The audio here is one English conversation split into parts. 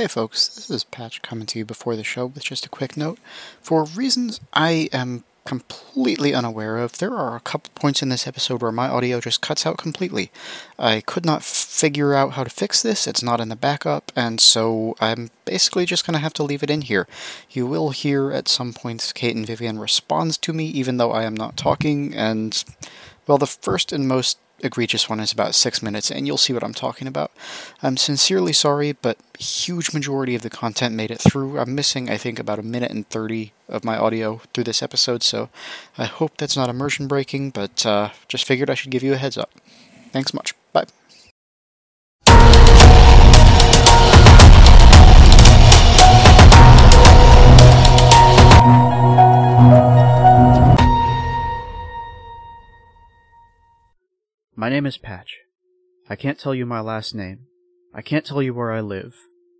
Hey folks, this is Patch coming to you before the show with just a quick note. For reasons I am completely unaware of, there are a couple points in this episode where my audio just cuts out completely. I could not figure out how to fix this, it's not in the backup, and so I'm basically just going to have to leave it in here. You will hear at some points Kate and Vivian responds to me even though I am not talking, and well, the first and most egregious one is about six minutes, and you'll see what I'm talking about. I'm sincerely sorry, but huge majority of the content made it through. I'm missing, I think, about a minute and 30 of my audio through this episode, so I hope that's not immersion breaking, but uh, just figured I should give you a heads up. Thanks much. My name is Patch. I can't tell you my last name. I can't tell you where I live.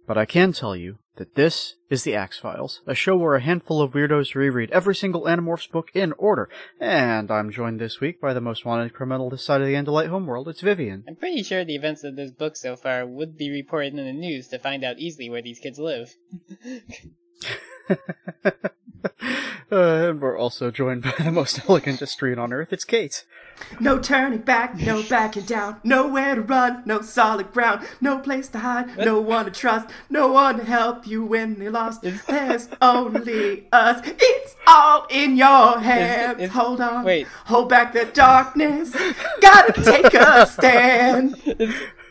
But I can tell you that this is the Axe Files, a show where a handful of weirdos reread every single Animorphs book in order. And I'm joined this week by the most wanted criminal this side of the Andalite homeworld. It's Vivian. I'm pretty sure the events of this book so far would be reported in the news to find out easily where these kids live. uh, and we're also joined by the most elegant street on earth. It's Kate. No turning back, no backing down, nowhere to run, no solid ground, no place to hide, no one to trust, no one to help you when you're lost. There's only us. It's all in your hands. it's- hold on. wait. Hold back the darkness. Gotta take a stand.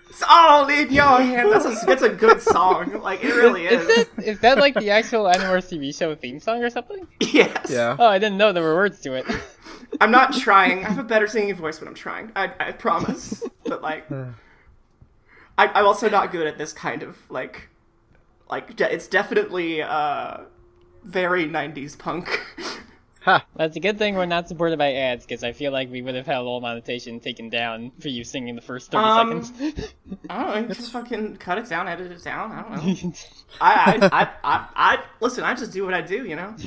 It's all in your hands. That's a, that's a good song. Like, it really Is is. that is that like the actual Animorphs TV show theme song or something? Yes. Yeah. Oh, I didn't know there were words to it. I'm not trying. I have a better singing voice when I'm trying. I, I promise. But like, I, I'm also not good at this kind of like, like de- it's definitely uh, very '90s punk. Ha! That's a good thing we're not supported by ads, because I feel like we would have had all monetization taken down for you singing the first 30 Um, seconds. I don't know. Just fucking cut it down, edit it down. I don't know. I, I, I, I, I, listen. I just do what I do. You know.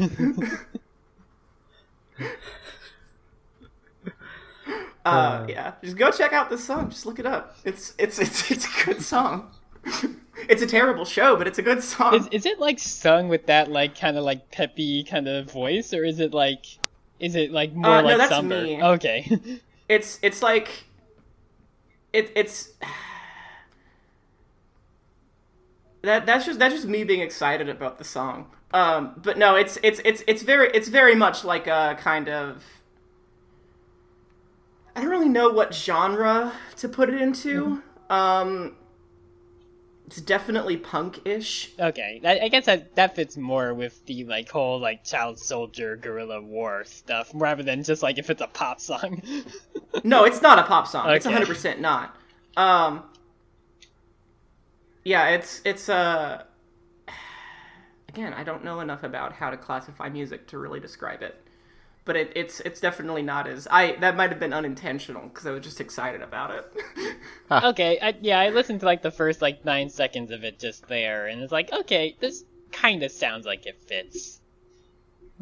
Uh, yeah, just go check out this song. Just look it up. It's it's it's it's a good song. it's a terrible show, but it's a good song. is, is it like sung with that like kind of like peppy kind of voice, or is it like is it like more Uh, no, like that's somber? me. Okay. it's it's like it it's that that's just that's just me being excited about the song. Um, but no, it's it's it's it's very it's very much like a kind of I don't really know what genre to put it into. Um, it's definitely punk-ish. Okay, I, I guess that that fits more with the like whole like child soldier guerrilla war stuff, rather than just like if it's a pop song. No, it's not a pop song. It's 100% not. Um Yeah, it's it's uh again, I don't know enough about how to classify music to really describe it. But it, it's it's definitely not as I that might have been unintentional because I was just excited about it. okay, I, yeah, I listened to like the first like nine seconds of it just there, and it's like, okay, this kind of sounds like it fits.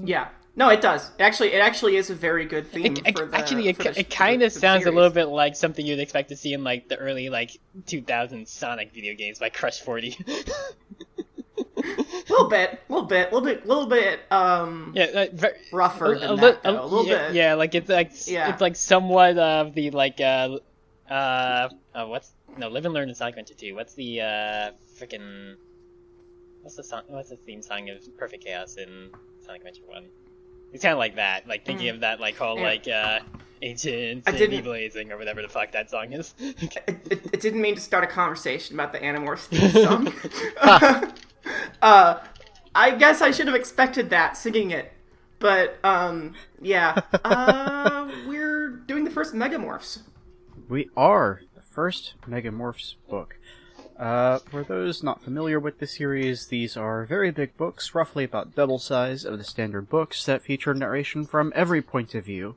yeah. No, it does. Actually, it actually is a very good theme It, it- for the actually, it, for the- it for kind of for the sounds a little bit like something you'd expect to see in like the early like 2000 Sonic video games by Crush 40. little bit, little bit, little bit, little bit um yeah, rougher than li- that, though. a little yeah, bit. yeah, like it's like Yeah. it's like somewhat of the like uh uh oh, what's no Live and Learn in Sonic Adventure 2. What's the uh freaking what's the song? What's the theme song of Perfect Chaos in Sonic Adventure 1? It's kind of like that, like thinking of that like whole Mm. Yeah. like uh ancient city blazing or whatever the fuck that song is. it, it, it didn't mean to start a conversation about the Animorphs theme song. uh, I guess I should have expected that singing it, but um, yeah. Uh, we're doing the first Megamorphs. We are the first Megamorphs book. Uh, for those not familiar with the series, these are very big books, roughly about double size of the standard books, that feature narration from every point of view.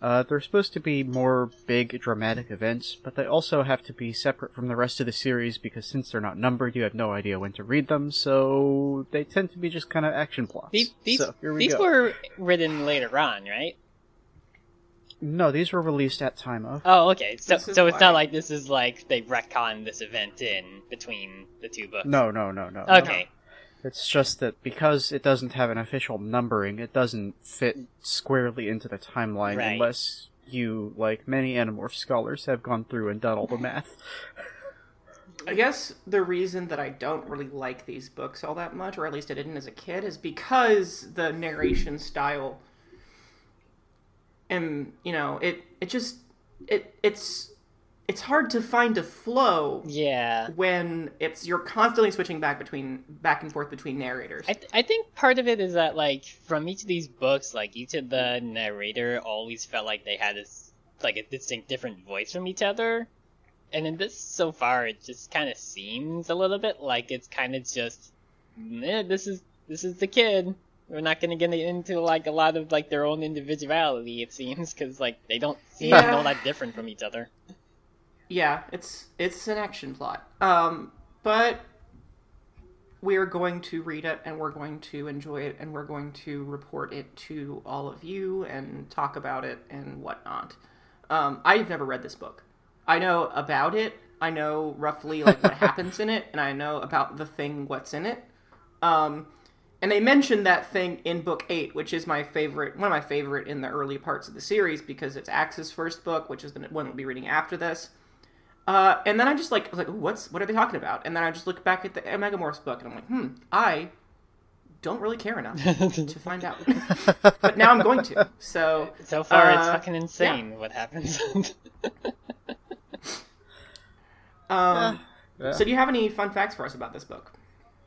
Uh, they're supposed to be more big, dramatic events, but they also have to be separate from the rest of the series because since they're not numbered, you have no idea when to read them, so they tend to be just kind of action plots. These these, so, here we these go. were written later on, right? No, these were released at time of. Oh, okay. So so it's why. not like this is like they retcon this event in between the two books. No, no, no, no. Okay. It's just that because it doesn't have an official numbering, it doesn't fit squarely into the timeline Right. unless you, like many Animorph scholars, have gone through and done all the math. I guess the reason that I don't really like these books all that much, or at least I didn't as a kid, is because the narration style and you know, it it just it it's it's hard to find a flow Yeah. when it's you're constantly switching back between back and forth between narrators. I, th- I think part of it is that like from each of these books, like each of the narrator always felt like they had this like a distinct different voice from each other, and in this so far, it just kind of seems a little bit like it's kind of just, eh, this is this is the kid. We're not gonna get into like a lot of like their own individuality. It seems because like they don't seem Yeah. all that different from each other. Yeah, it's it's an action plot. Um, but we are going to read it and we're going to enjoy it and we're going to report it to all of you and talk about it and whatnot. Um, I've never read this book. I know about it. I know roughly like what happens in it, and I know about the thing what's in it. Um, and they mentioned that thing in book eight, which is my favorite, one of my favorite in the early parts of the series because it's Ax's first book, which is the one we'll be reading after this. Uh, and then I just like was like, what's what are they talking about? And then I just look back at the Megamorphs book, and I'm like, hmm, I don't really care enough to find out. but now I'm going to. So So far, it's Uh, fucking insane what happens. Um, Yeah. So, do you have any fun facts for us about this book?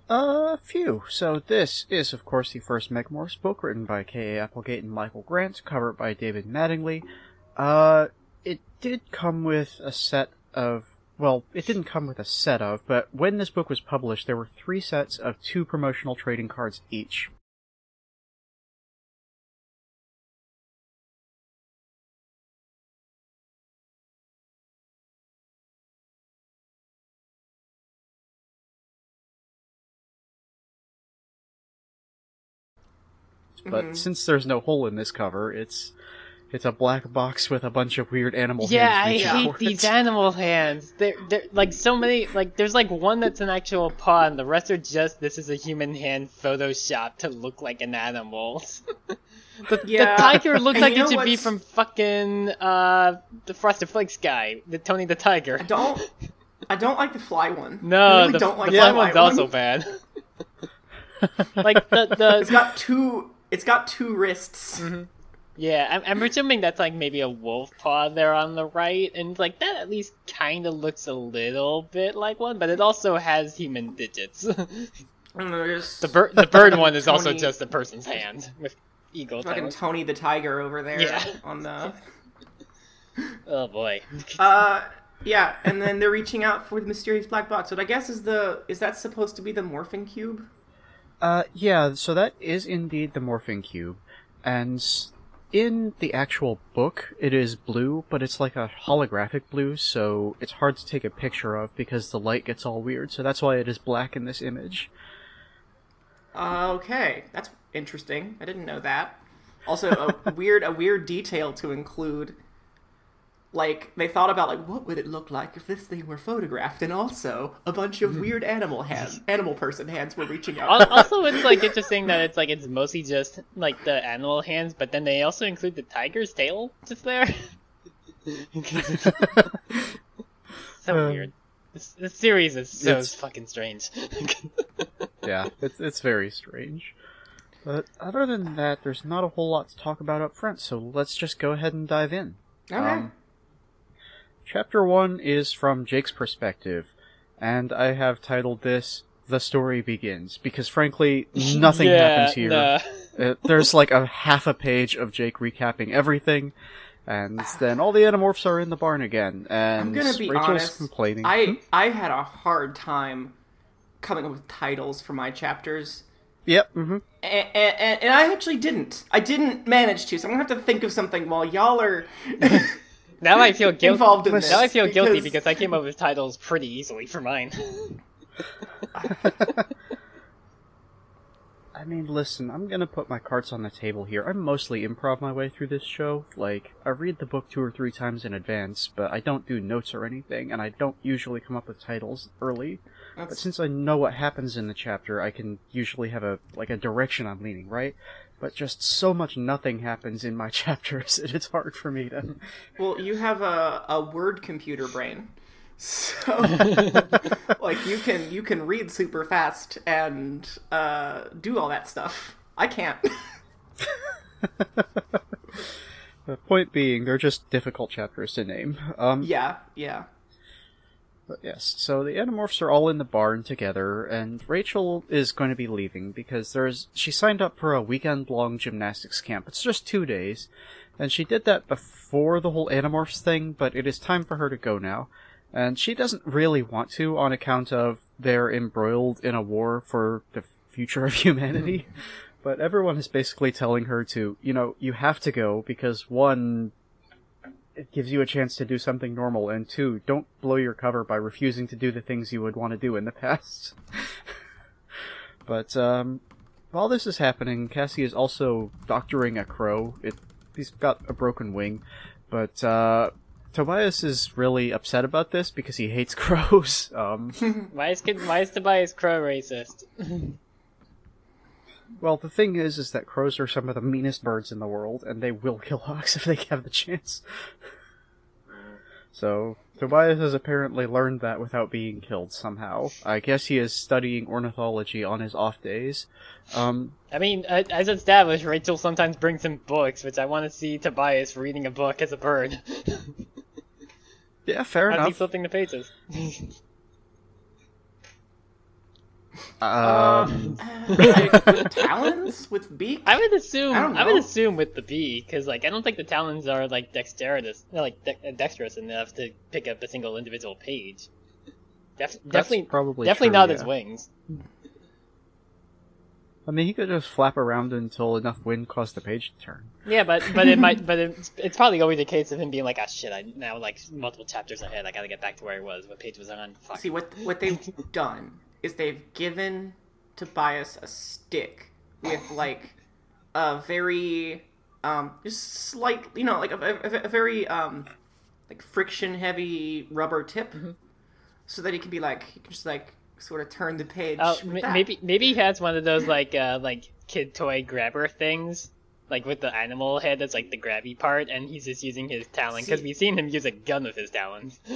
A few. So this is, of course, the first Megamorphs book written by K.A. Applegate and Michael Grant, covered by David Mattingly. Uh, it did come with a set of, well, it didn't come with a set of, but when this book was published, there were three sets of two promotional trading cards each. But Mhm. since there's no hole in this cover, it's it's a black box with a bunch of weird animal yeah, hands I hate these animal hands. They're, they're like so many. Like there's like one that's an actual paw, and the rest are just this is a human hand photoshopped to look like an animal. the, Yeah, the tiger looks and like it know should be from fucking uh the Frosted Flakes guy, the Tony the Tiger. I don't. I don't like the fly one. I No, really the, don't like the fly the one's fly also one. bad. like the the It's got two. It's got two wrists. Mm-hmm. Yeah, I'm, I'm assuming that's like maybe a wolf paw there on the right, and like that at least kind of looks a little bit like one, but it also has human digits. the And bird, the bird one is also just a person's hand with eagle fucking talons. Tony the Tiger over there Yeah. on the. Oh boy. Uh, yeah, and then they're reaching out for the mysterious black box. What I guess is the is that supposed to be the morphing cube? Uh, yeah, so that is indeed the morphing cube, and s- in the actual book, it is blue, but it's like a holographic blue, so it's hard to take a picture of because the light gets all weird. So that's why it is black in this image. Uh, okay, that's interesting. I didn't know that. Also, a weird a weird detail to include. Like they thought about like what would it look like if this thing were photographed, and also a bunch of weird animal hands, animal person hands were reaching out. Also, it's like interesting that it's like it's mostly just like the animal hands, but then they also include the tiger's tail just there. so Um, weird. This, this series is so it's- fucking strange. Yeah, it's it's very strange. But other than that, there's not a whole lot to talk about up front, so let's just go ahead and dive in. okay. Um, chapter 1 is from Jake's perspective, and I have titled this The Story Begins, because frankly, nothing yeah, happens here. nah. Uh, there's like a half a page of Jake recapping everything, and then all the Animorphs are in the barn again, and I'm gonna be Rachel's honest. complaining. I I had a hard time coming up with titles for my chapters. Yep, Mm-hmm. And, and, and I actually didn't. I didn't manage to, so I'm gonna have to think of something while y'all are Now I feel guilty. involved in this. Now I feel guilty because I came up with titles pretty easily for mine. I mean, listen, I'm gonna put my cards on the table here. I mostly improv my way through this show. Like, I read the book two or three times in advance, but I don't do notes or anything, and I don't usually come up with titles early. But since I know what happens in the chapter, I can usually have a like a direction I'm leaning, right? But just so much nothing happens in my chapters, that it's hard for me to. well, you have a, a word computer brain. So like you can you can read super fast and uh, do all that stuff. I can't. The point being, they're just difficult chapters to name. Um, yeah, yeah. But yes, so the Animorphs are all in the barn together, and Rachel is going to be leaving because there's she signed up for a weekend-long gymnastics camp. It's just two days, and she did that before the whole Animorphs thing, but it is time for her to go now. And she doesn't really want to on account of they're embroiled in a war for the future of humanity. Mm-hmm. but everyone is basically telling her to, you know, you have to go because one, it gives you a chance to do something normal, and two, don't blow your cover by refusing to do the things you would want to do in the past. but um, while this is happening, Cassie is also doctoring a crow. It he's got a broken wing, but uh, Tobias is really upset about this because he hates crows. Um, Why is why is Tobias Crow racist? Well, the thing is, is that crows are some of the meanest birds in the world, and they will kill hawks if they have the chance. So Tobias has apparently learned that without being killed somehow. I guess he is studying ornithology on his off days. Um, I mean, as established, Rachel sometimes brings him books, which I want to see Tobias reading a book as a bird. yeah, fair be enough. flipping the pages. Uh, Um, like, talons with beak. I would assume. I I, would assume with the bee, because like I don't think the talons are like dexterous, no, like de- dexterous enough to pick up a single individual page. Def- definitely, probably definitely true, not yeah. his wings. I mean, he could just flap around until enough wind caused the page to turn. Yeah, but but it might, but it's, it's probably going to be the case of him being like, ah, shit, I now like multiple chapters ahead. I gotta get back to where I was. What page was I on? Fuck. See what what they've done is they've given Tobias a stick with like a very um just slight you know like a, a, a very um like friction heavy rubber tip Mm-hmm. so that he can be like he can just like sort of turn the page Oh, m- maybe maybe he has one of those like uh like kid toy grabber things, like with the animal head that's like the grabby part, and he's just using his talon because we've seen him use a gun with his talons.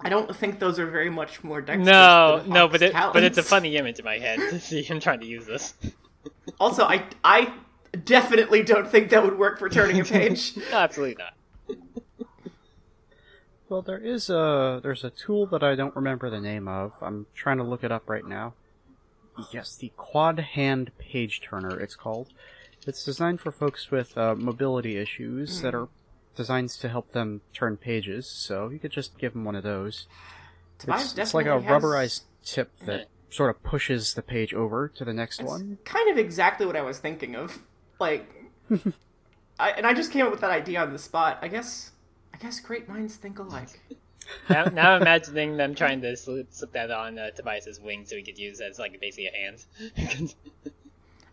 I don't think those are very much more dexterous no, than no, but it, but it's a funny image in my head to see him trying to use this. also I I definitely don't think that would work for turning a page absolutely not. Well, there is a there's a tool that I don't remember the name of. I'm trying to look it up right now. Yes, the quad hand page turner. It's called. It's designed for folks with uh, mobility issues that are designed to help them turn pages. So you could just give them one of those. It's, it's like a has- rubberized tip that sort of pushes the page over to the next That's one. kind of exactly what I was thinking of. Like, I, and I just came up with that idea on the spot. I guess, I guess great minds think alike. Now, now I'm imagining them trying to slip, slip that on uh, Tobias's wing so he could use as like basically a hand.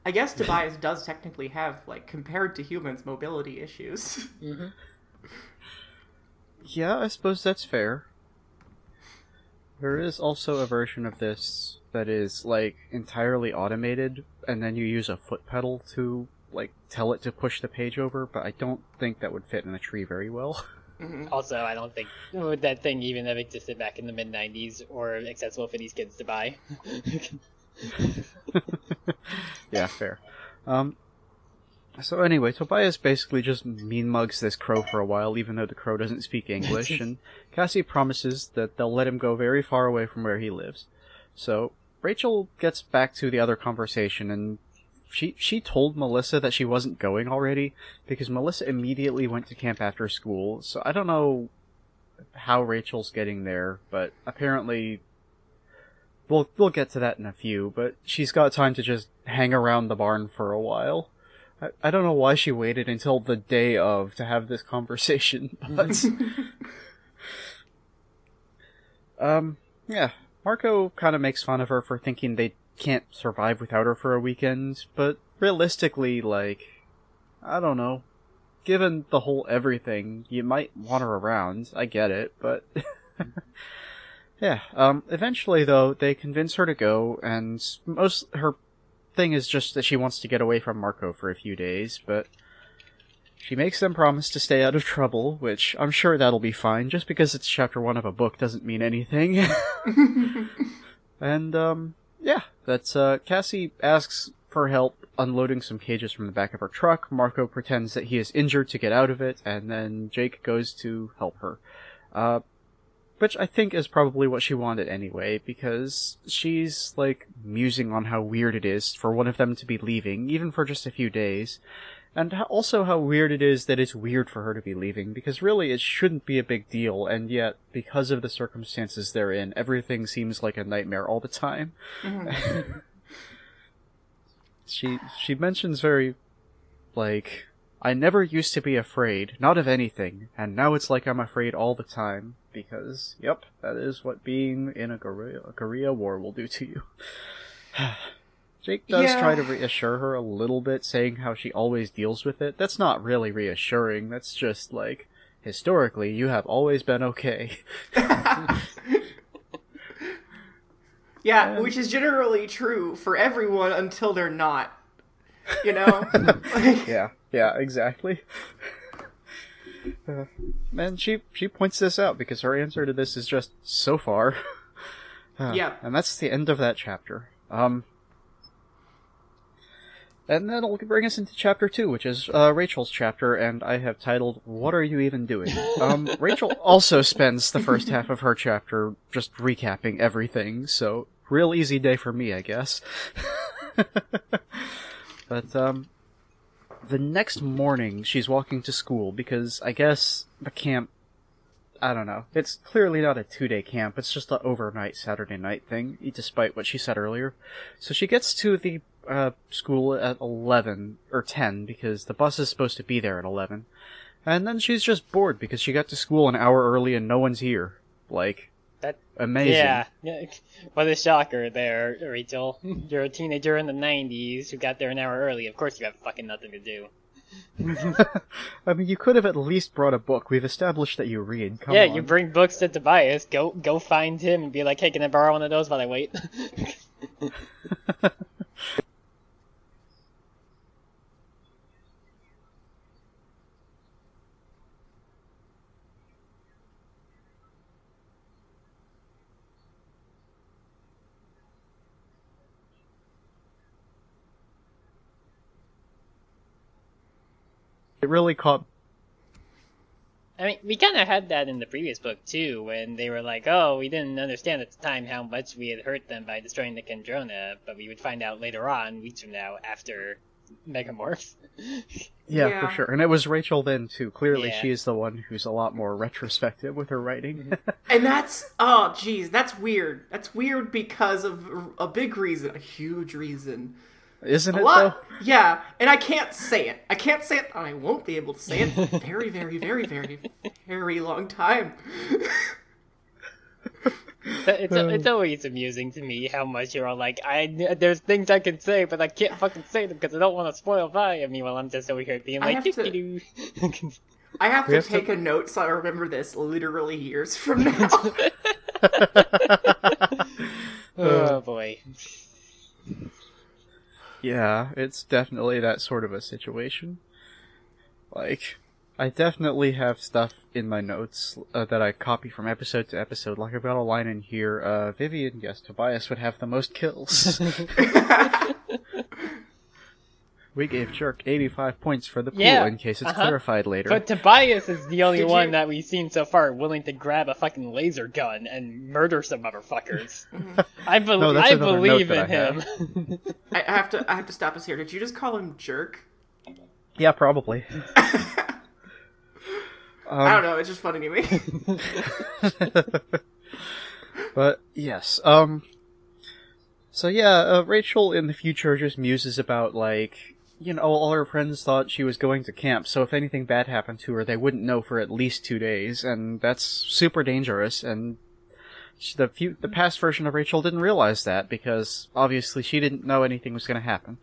I guess Tobias does technically have, like, compared to humans, mobility issues. Yeah, I suppose that's fair. There is also a version of this that is like entirely automated, and then you use a foot pedal to like tell it to push the page over. But I don't think that would fit in a tree very well. also, I don't think would that thing even have existed back in the mid '90s or accessible for these kids to buy. yeah, fair. Um, so anyway, Tobias basically just mean mugs this crow for a while, even though the crow doesn't speak English, and Cassie promises that they'll let him go very far away from where he lives. So Rachel gets back to the other conversation, and she she told Melissa that she wasn't going already because Melissa immediately went to camp after school. So I don't know how Rachel's getting there, but apparently we'll we'll get to that in a few. But she's got time to just hang around the barn for a while. I, I don't know why she waited until the day of to have this conversation, but um, yeah. Marco kind of makes fun of her for thinking they can't survive without her for a weekend, but realistically, like, I don't know. Given the whole everything, you might want her around. I get it, but. yeah, um, eventually though, they convince her to go, and most, her thing is just that she wants to get away from Marco for a few days, but she makes them promise to stay out of trouble, which I'm sure that'll be fine. Just because it's chapter one of a book doesn't mean anything. and, um, yeah, that's, uh, Cassie asks for help unloading some cages from the back of her truck. Marco pretends that he is injured to get out of it, and then Jake goes to help her. Uh, which I think is probably what she wanted anyway, because she's, like, musing on how weird it is for one of them to be leaving, even for just a few days. And also how weird it is that it's weird for her to be leaving, because really it shouldn't be a big deal, and yet, because of the circumstances they're in, everything seems like a nightmare all the time. Mm-hmm. she, she mentions very, like, I never used to be afraid, not of anything, and now it's like I'm afraid all the time, because, yep, that is what being in a guerrilla, a war will do to you. Jake does yeah. try to reassure her a little bit, saying how she always deals with it. That's not really reassuring, that's just like, historically, you have always been okay. yeah, which is generally true for everyone until they're not. You know? yeah, yeah, exactly. Uh, and she she points this out because her answer to this is just so far. Uh, yeah, and that's the end of that chapter. Um, and that'll bring us into chapter two, which is uh, Rachel's chapter, and I have titled "What Are You Even Doing." Um, Rachel also spends the first half of her chapter just recapping everything, so real easy day for me, I guess. but um, the next morning, she's walking to school because I guess the camp. I don't know. It's clearly not a two day camp, it's just an overnight Saturday night thing, despite what she said earlier. So she gets to the uh, school at 11 or 10 because the bus is supposed to be there at 11. And then she's just bored because she got to school an hour early and no one's here. Like, that amazing. Yeah. What a shocker there, Rachel. You're a teenager in the 90s who got there an hour early. Of course you have fucking nothing to do. I mean, you could have at least brought a book. We've established that you read. Come yeah, on. you bring books to Tobias. Go, go find him and be like, "Hey, can I borrow one of those while I wait?" It really caught. I mean, we kind of had that in the previous book too, when they were like, "Oh, we didn't understand at the time how much we had hurt them by destroying the Kandrona, but we would find out later on, weeks from now, after Megamorph." yeah, yeah, for sure. And it was Rachel then too. Clearly, yeah. she is the one who's a lot more retrospective with her writing. Mm-hmm. and that's oh, geez, that's weird. That's weird because of a big reason, a huge reason isn't it though? Yeah, and I can't say it. I can't say it. I won't be able to say it. For a very, very, very, very, very long time. it's it's um. always amusing to me how much you're all like, I there's things I can say, but I can't fucking say them because I don't want to spoil Fire. Meanwhile, I'm just over here being like, I have to, I have to have take to... a note so I remember this literally years from now. oh um. boy. Yeah, it's definitely that sort of a situation. Like, I definitely have stuff in my notes uh, that I copy from episode to episode. Like, I've got a line in here, uh, Vivian yes, Tobias would have the most kills. We gave Jerk 85 points for the pool yeah, in case it's uh-huh. clarified later. But Tobias is the only one you... that we've seen so far willing to grab a fucking laser gun and murder some motherfuckers. I, be- no, I believe in I him. I have to I have to stop us here. Did you just call him Jerk? Yeah, probably. um, I don't know. It's just funny to me. but yes, um, so yeah, uh, Rachel in the future just muses about like you know, all her friends thought she was going to camp, so if anything bad happened to her, they wouldn't know for at least two days, and that's super dangerous, and The few, the past version of Rachel didn't realize that because obviously she didn't know anything was going to happen.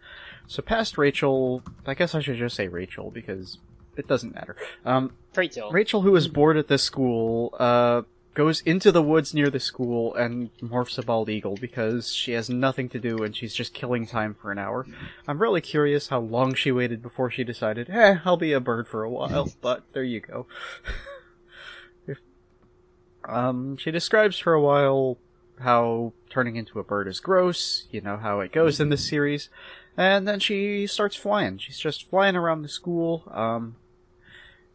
So past Rachel, I guess I should just say Rachel because it doesn't matter. Um, Rachel. Rachel, was bored at this school, uh, goes into the woods near the school and morphs a bald eagle because she has nothing to do and she's just killing time for an hour. I'm really curious how long she waited before she decided, eh, I'll be a bird for a while, but there you go. If- um, she describes for a while how turning into a bird is gross, you know how it goes in this series, and then she starts flying. She's just flying around the school, um,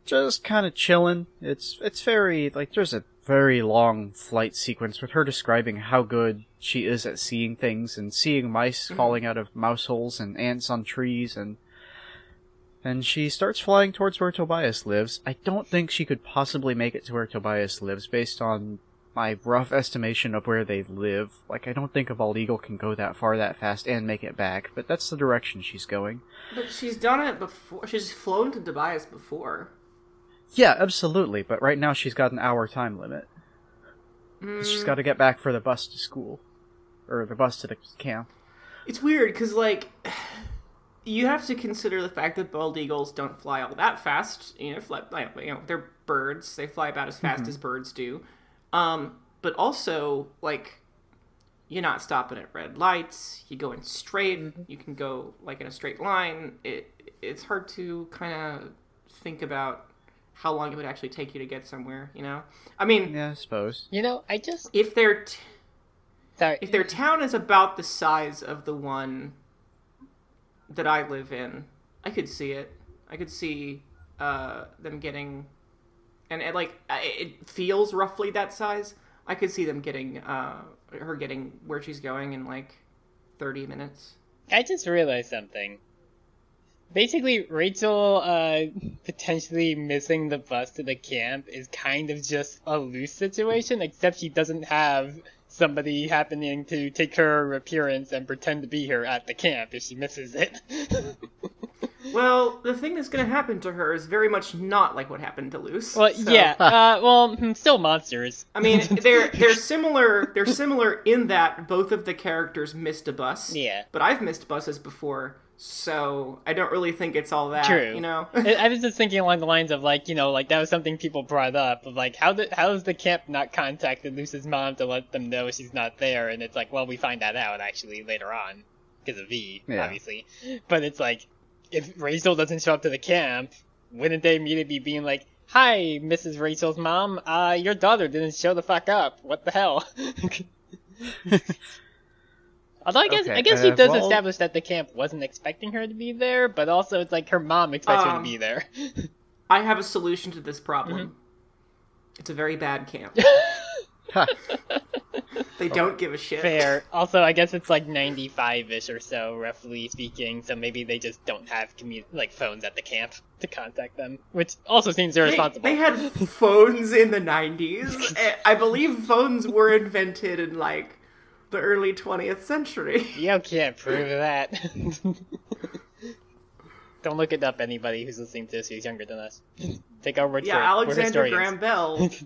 just kind of chilling. It's it's very like there's a very long flight sequence with her describing how good she is at seeing things and seeing mice mm-hmm. falling out of mouse holes and ants on trees and and she starts flying towards where Tobias lives. I don't think she could possibly make it to where Tobias lives based on my rough estimation of where they live. Like I don't think a bald eagle can go that far that fast and make it back, but that's the direction she's going. But she's done it before. She's flown to Tobias before. Yeah, absolutely. But right now she's got an hour time limit. 'Cause She's got to get back for the bus to school, or the bus to the camp. It's weird because like you have to consider the fact that bald eagles don't fly all that fast. You know, fly, you know, they're birds. They fly about as fast as birds do. Um, but also like you're not stopping at red lights. You going straight. You can go like in a straight line. It it's hard to kind of think about how long it would actually take you to get somewhere. You know, I mean, Yeah, I suppose. You know, I just if they're t- sorry. if their town is about the size of the one that I live in, I could see it. I could see uh, them getting, and it, like it feels roughly that size. I could see them getting uh, her getting where she's going in like thirty minutes. I just realized something. Basically, Rachel uh, potentially missing the bus to the camp is kind of just a loose situation, except she doesn't have somebody happening to take her appearance and pretend to be her at the camp if she misses it. Well, the thing that's going to happen to her is very much not like what happened to Luce. well, so- yeah, uh, well, hmm, still monsters. I mean, they're they're similar. They're similar in that both of the characters missed a bus. Yeah. But I've missed buses before, so I don't really think it's all that. True. You know. I I was just thinking along the lines of like, you know, like that was something people brought up of like, how did how does the camp not contacted Luce's mom to let them know she's not there? And it's like, well, we find that out actually later on because of V, Yeah. obviously. But it's like, if Rachel doesn't show up to the camp, wouldn't they immediately be being like, "Hi, Mrs. Rachel's mom. Uh, your daughter didn't show the fuck up. What the hell?" Although I guess I guess she uh, does well- establish that the camp wasn't expecting her to be there, but also it's like her mom expects her to Um, be there. I have a solution to this problem. Mm-hmm. It's a very bad camp. Ha. They don't give a shit. Fair. Also, I guess it's like 95-ish or so, roughly speaking. So maybe they just don't have commu- like phones at the camp to contact them, which also seems irresponsible. they had phones in the 90s. Eh, I believe phones were invented in like the early 20th century. You can't prove that. Don't look it up, anybody who's listening to this who's younger than us. Take our word Yeah, for it. We're Alexander. Graham Bell.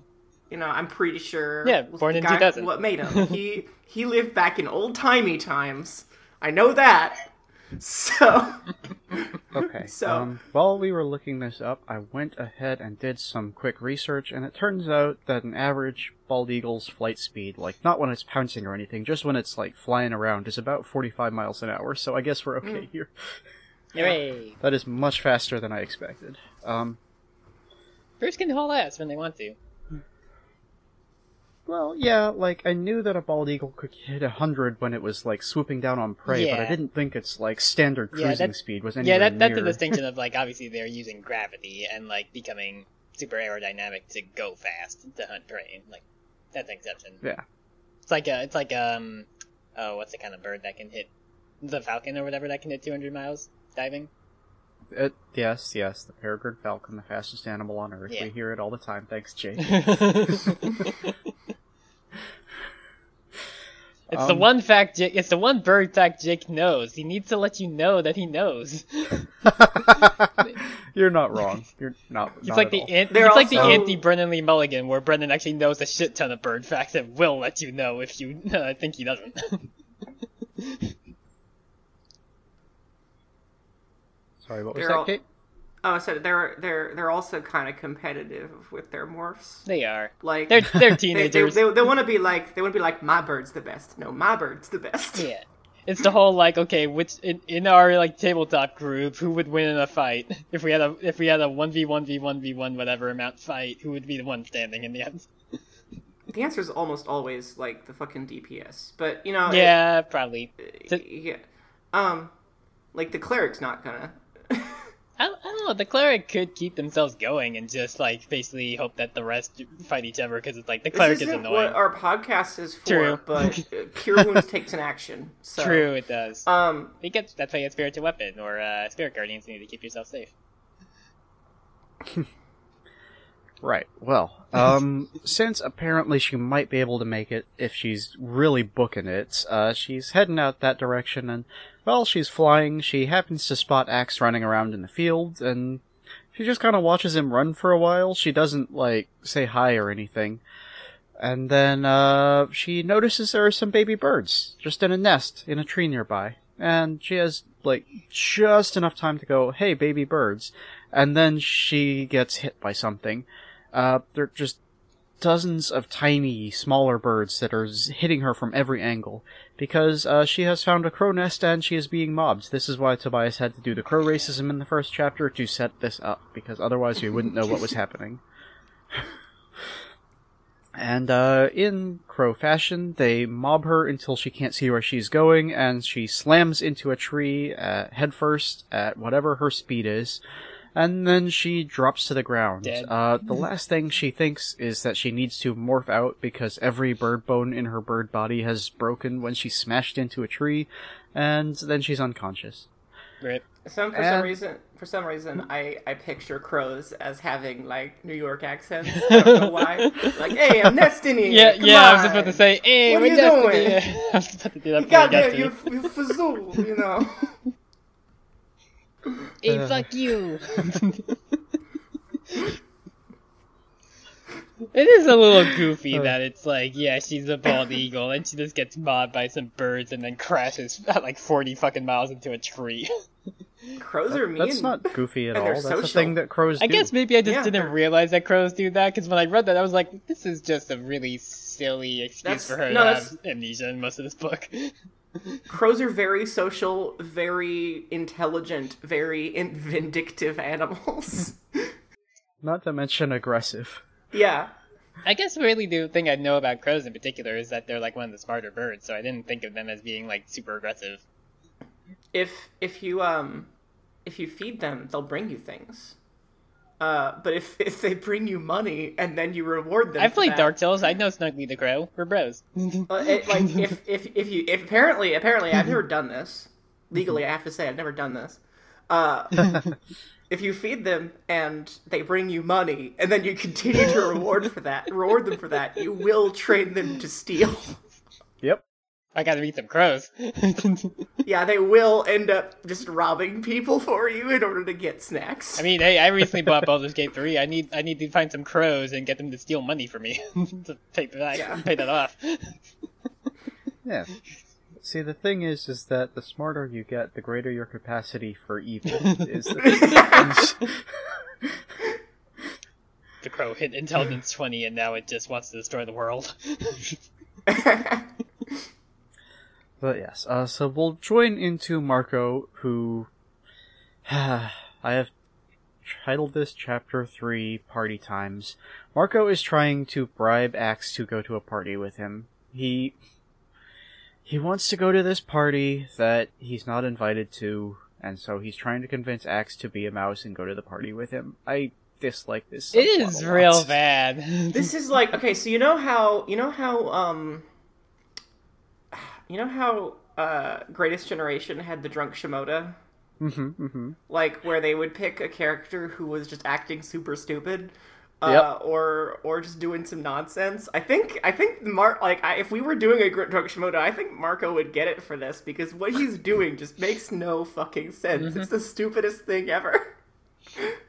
You know, I'm pretty sure. Yeah, born in guy 2000. What made him? he he lived back in old timey times. I know that. So Okay. So- Um, while we were looking this up, I went ahead and did some quick research, and it turns out that an average bald eagle's flight speed, like not when it's pouncing or anything, just when it's like flying around, is about 45 miles an hour. So I guess we're okay Mm. here. Hooray! That is much faster than I expected. Um, Birds can haul ass when they want to. Well, yeah, like I knew that a bald eagle could hit 100 when it was like swooping down on prey, but I didn't think its like standard Yeah, cruising that- speed was anywhere Yeah, that, that's the near. distinction of like obviously they're using gravity and like becoming super aerodynamic to go fast to hunt prey. Like that's an exception. Yeah. It's like a, it's like um, oh, what's the kind of bird that can hit the falcon or whatever that can hit 200 miles diving? It, yes, yes, the peregrine falcon, the fastest animal on Earth. Yeah. We hear it all the time. Thanks, Jake. It's the Um, one fact. Jake, it's the one bird fact Jake knows. He needs to let you know that he knows. You're not wrong. You're not. It's not like at the all. an- They're it's like the anti Brennan Lee Mulligan, where Brennan actually knows a shit ton of bird facts and will let you know if you uh, think he doesn't. Sorry, what was They're that, all- Kate? Oh, so they're they're they're also kind of competitive with their morphs. they are. Like They're they're they, they, teenagers. they, they want to be like they want to be like my bird's the best. No, my bird's the best. Yeah. It's the whole like okay, which in, in our like tabletop group, who would win in a fight? If we had a if we had a one v one v one v one whatever amount fight, who would be the one standing in the end? The answer is almost always like the fucking DPS, but you know. it- Yeah, probably. So- yeah. Um, like the cleric's not gonna. I, I don't know. The cleric could keep themselves going and just like basically hope that the rest fight each other because it's like the cleric this is isn't annoying. what our podcast is for, True. but Cure Wounds takes an action. So. True, it does. Um, It gets that's why you get spiritual weapon or uh, spirit guardians you need to keep yourself safe. Right. Well, um, since apparently she might be able to make it if she's really booking it, uh, she's heading out that direction, and while she's flying, she happens to spot Ax running around in the field, and she just kind of watches him run for a while. She doesn't like say hi or anything, and then uh, she notices there are some baby birds just in a nest in a tree nearby, and she has like just enough time to go, "Hey, baby birds," and then she gets hit by something. Uh, they're just dozens of tiny, smaller birds that are hitting her from every angle because uh, she has found a crow nest and she is being mobbed. This is why Tobias had to do the crow racism in the first chapter to set this up because otherwise we wouldn't know what was happening. And uh, in crow fashion, they mob her until she can't see where she's going, and she slams into a tree uh, headfirst at whatever her speed is, and then she drops to the ground. Dead. Uh, the last thing she thinks is that she needs to morph out because every bird bone in her bird body has broken when she smashed into a tree, and then she's unconscious. Rip. some for some reason, for some reason, I I picture crows as having like New York accents. I don't know why. like, hey, I'm nesting here. Yeah, Come yeah. I was just about to say, hey, What are you doing? I was about to do that. God before I got damn, to you, you. you fazool, you know. Hey, Uh. fuck you. it is a little goofy Uh. that it's like, yeah, she's a bald eagle, and she just gets mobbed by some birds and then crashes at like 40 fucking miles into a tree. Crows are mean. That's not goofy at all. they're That's the thing that crows do. I guess maybe I just Yeah, didn't they're- realize that crows do that, because when I read that, I was like, this is just a really silly excuse That's- for her no, to that's- have amnesia in most of this book. Crows are very social, very intelligent, very in- vindictive animals. Not to mention aggressive. yeah. I guess really the thing I know about crows in particular is that they're like one of the smarter birds, so I didn't think of them as being like super aggressive. If if you um if you feed them, they'll bring you things. Uh, but if if they bring you money and then you reward them, I've played that- Dark Souls. I know Snuggly the Crow. We're bros. Uh, it, like if if if you if apparently apparently I've never done this legally. I have to say I've never done this. Uh, if you feed them and they bring you money, and then you continue to reward for that, reward them for that, you will train them to steal. Yep. I gotta meet some crows. Yeah, they will end up just robbing people for you in order to get snacks. I mean, hey, I recently bought Baldur's Gate 3. I need I need to find some crows and get them to steal money from me to pay that Yeah. pay that off. Yeah. See, the thing is, is that the smarter you get, the greater your capacity for evil is. The The crow hit intelligence 20 and now it just wants to destroy the world. But yes, uh, so we'll join into Marco, who I have titled this chapter three party times. Marco is trying to bribe Ax to go to a party with him. He he wants to go to this party that he's not invited to, and so he's trying to convince Ax to be a mouse and go to the party with him. I dislike this. It subplot is a lot. real bad. this is like okay, so you know how you know how um you know how uh Greatest Generation had the drunk Shimoda? Mhm, mhm. Like where they would pick a character who was just acting super stupid. Uh, Yep. or or just doing some nonsense. I think I think Mark like I, if we were doing a Drunk Shimoda, I think Marco would get it for this because what he's doing just makes no fucking sense. It's the stupidest thing ever.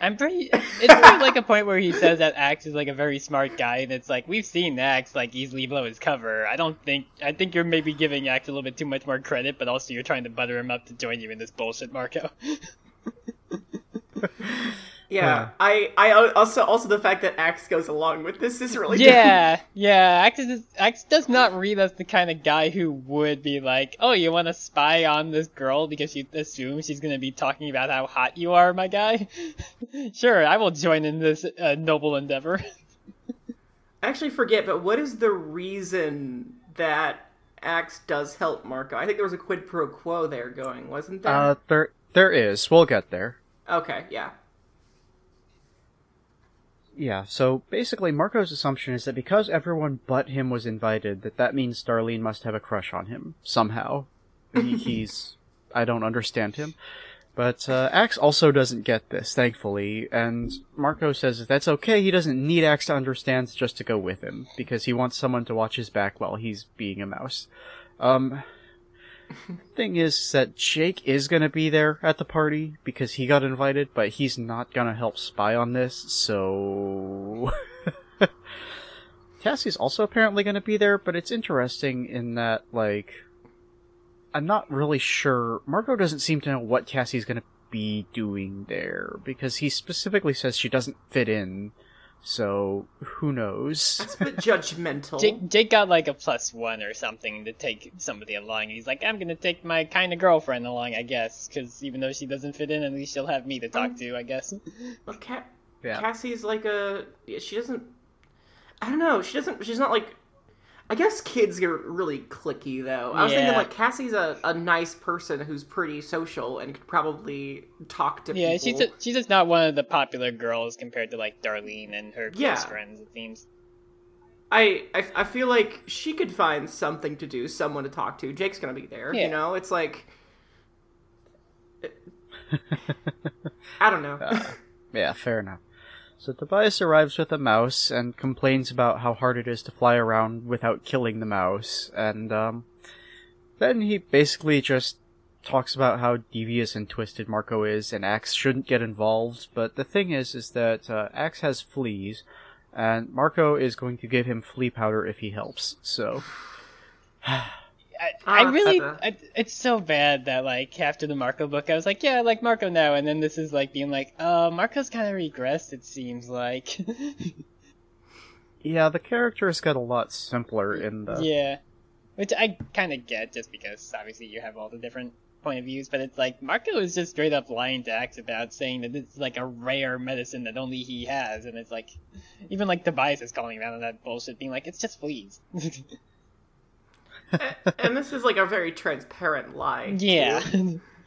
I'm pretty. It's pretty like a point where he says that Ax is like a very smart guy, and it's like we've seen Ax like easily blow his cover. I don't think. I think you're maybe giving Ax a little bit too much more credit, but also you're trying to butter him up to join you in this bullshit, Marco. Yeah, Yeah. I I also also the fact that Ax goes along with this is really yeah, yeah. Ax is Ax does not read as the kind of guy who would be like, "Oh, you want to spy on this girl because you assume she's gonna be talking about how hot you are, my guy." sure, I will join in this uh, noble endeavor. I actually forget, but what is the reason that Ax does help Marco? I think there was a quid pro quo there going, wasn't there? Uh, there, there is. We'll get there. okay, yeah. Yeah, so basically Marco's assumption is that because everyone but him was invited, that that means Darlene must have a crush on him, somehow. He, he's... I don't understand him. But, uh, Ax also doesn't get this, thankfully, and Marco says that that's okay, he doesn't need Ax to understand just to go with him, because he wants someone to watch his back while he's being a mouse. Um... Thing is that Jake is gonna be there at the party because he got invited, but he's not gonna help spy on this, so Cassie's also apparently gonna be there, but it's interesting in that like I'm not really sure. Marco doesn't seem to know what Cassie's gonna be doing there, because he specifically says she doesn't fit in, so who knows? It's a bit judgmental. Jake, Jake got like a plus one or something to take somebody along. He's like, I'm gonna take my kind of girlfriend along, I guess, because even though she doesn't fit in, at least she'll have me to talk to, I guess. But Ca- Yeah. Cassie's like a she doesn't I don't know, she doesn't she's not like I guess kids are really clicky though. I was thinking like Cassie's a, a nice person who's pretty social and could probably talk to Yeah, people. she's a, she's just not one of the popular girls compared to like Darlene and her close Yeah. friends. It seems. I, I I feel like she could find something to do, someone to talk to. Jake's gonna be there, Yeah. you know? It's like I don't know. Uh, yeah, fair enough. So Tobias arrives with a mouse and complains about how hard it is to fly around without killing the mouse, and um, then he basically just talks about how devious and twisted Marco is, and Ax shouldn't get involved. But the thing is, is that uh, Ax has fleas, and Marco is going to give him flea powder if he helps. So I, I Ah, really, uh-uh. I, it's so bad that like after the Marco book, I was like, yeah, I like Marco now, and then this is like being like, uh, Marco's kind of regressed. It seems like. yeah, the characters got a lot simpler in the yeah, which I kind of get, just because obviously you have all the different point of views, but it's like Marco is just straight up lying to Ax about saying that it's like a rare medicine that only he has, and it's like, even like Tobias is calling around on that bullshit, being like, it's just fleas. and this is like a very transparent lie. too. yeah.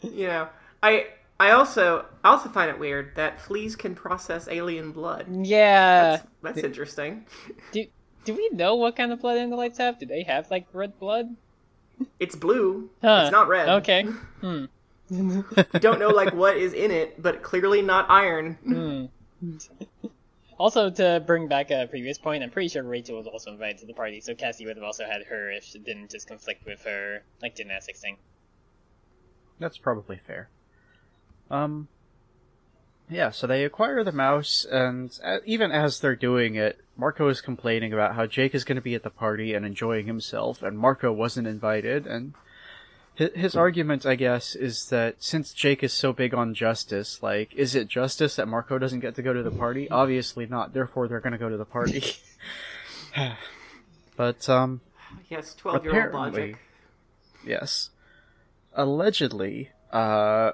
You know. I I also I also find it weird that fleas can process alien blood. yeah. That's, that's interesting. Do do we know what kind of blood Andalites have? Do they have like red blood? It's blue. Huh. It's not red. Okay. Hmm. Don't know like what is in it, but clearly not iron. Hmm. Also, to bring back a previous point, I'm pretty sure Rachel was also invited to the party, so Cassie would have also had her if it didn't just conflict with her like gymnastics thing. That's probably fair. Um, yeah, so they acquire the mouse, and uh, even as they're doing it, Marco is complaining about how Jake is going to be at the party and enjoying himself, and Marco wasn't invited, and his, his argument, I guess, is that since Jake is so big on justice, like, is it justice that Marco doesn't get to go to the party? Obviously not, therefore they're going to go to the party. but, um, Yes, twelve year old logic. Yes. Allegedly, uh,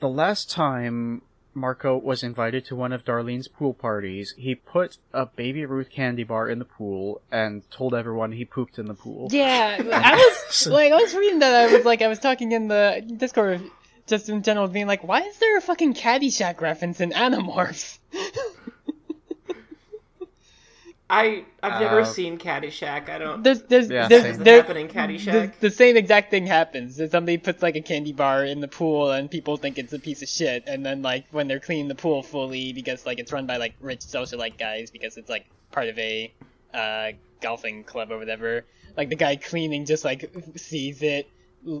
the last time Marco was invited to one of Darlene's pool parties, he put a Baby Ruth candy bar in the pool and told everyone he pooped in the pool. Yeah, I was like, I was reading that. I was like, I was talking in the Discord, just in general, being like, why is there a fucking Caddyshack reference in Animorphs? I I've never Uh, seen Caddyshack. I don't. There's there's Yeah, there's, same. There's happen in the, Caddyshack? the same exact thing happens. That somebody puts like a candy bar in the pool and people think it's a piece of shit, and then like when they're cleaning the pool fully because like it's run by like rich socialite guys because it's like part of a uh, golfing club or whatever. Like the guy cleaning just like sees it,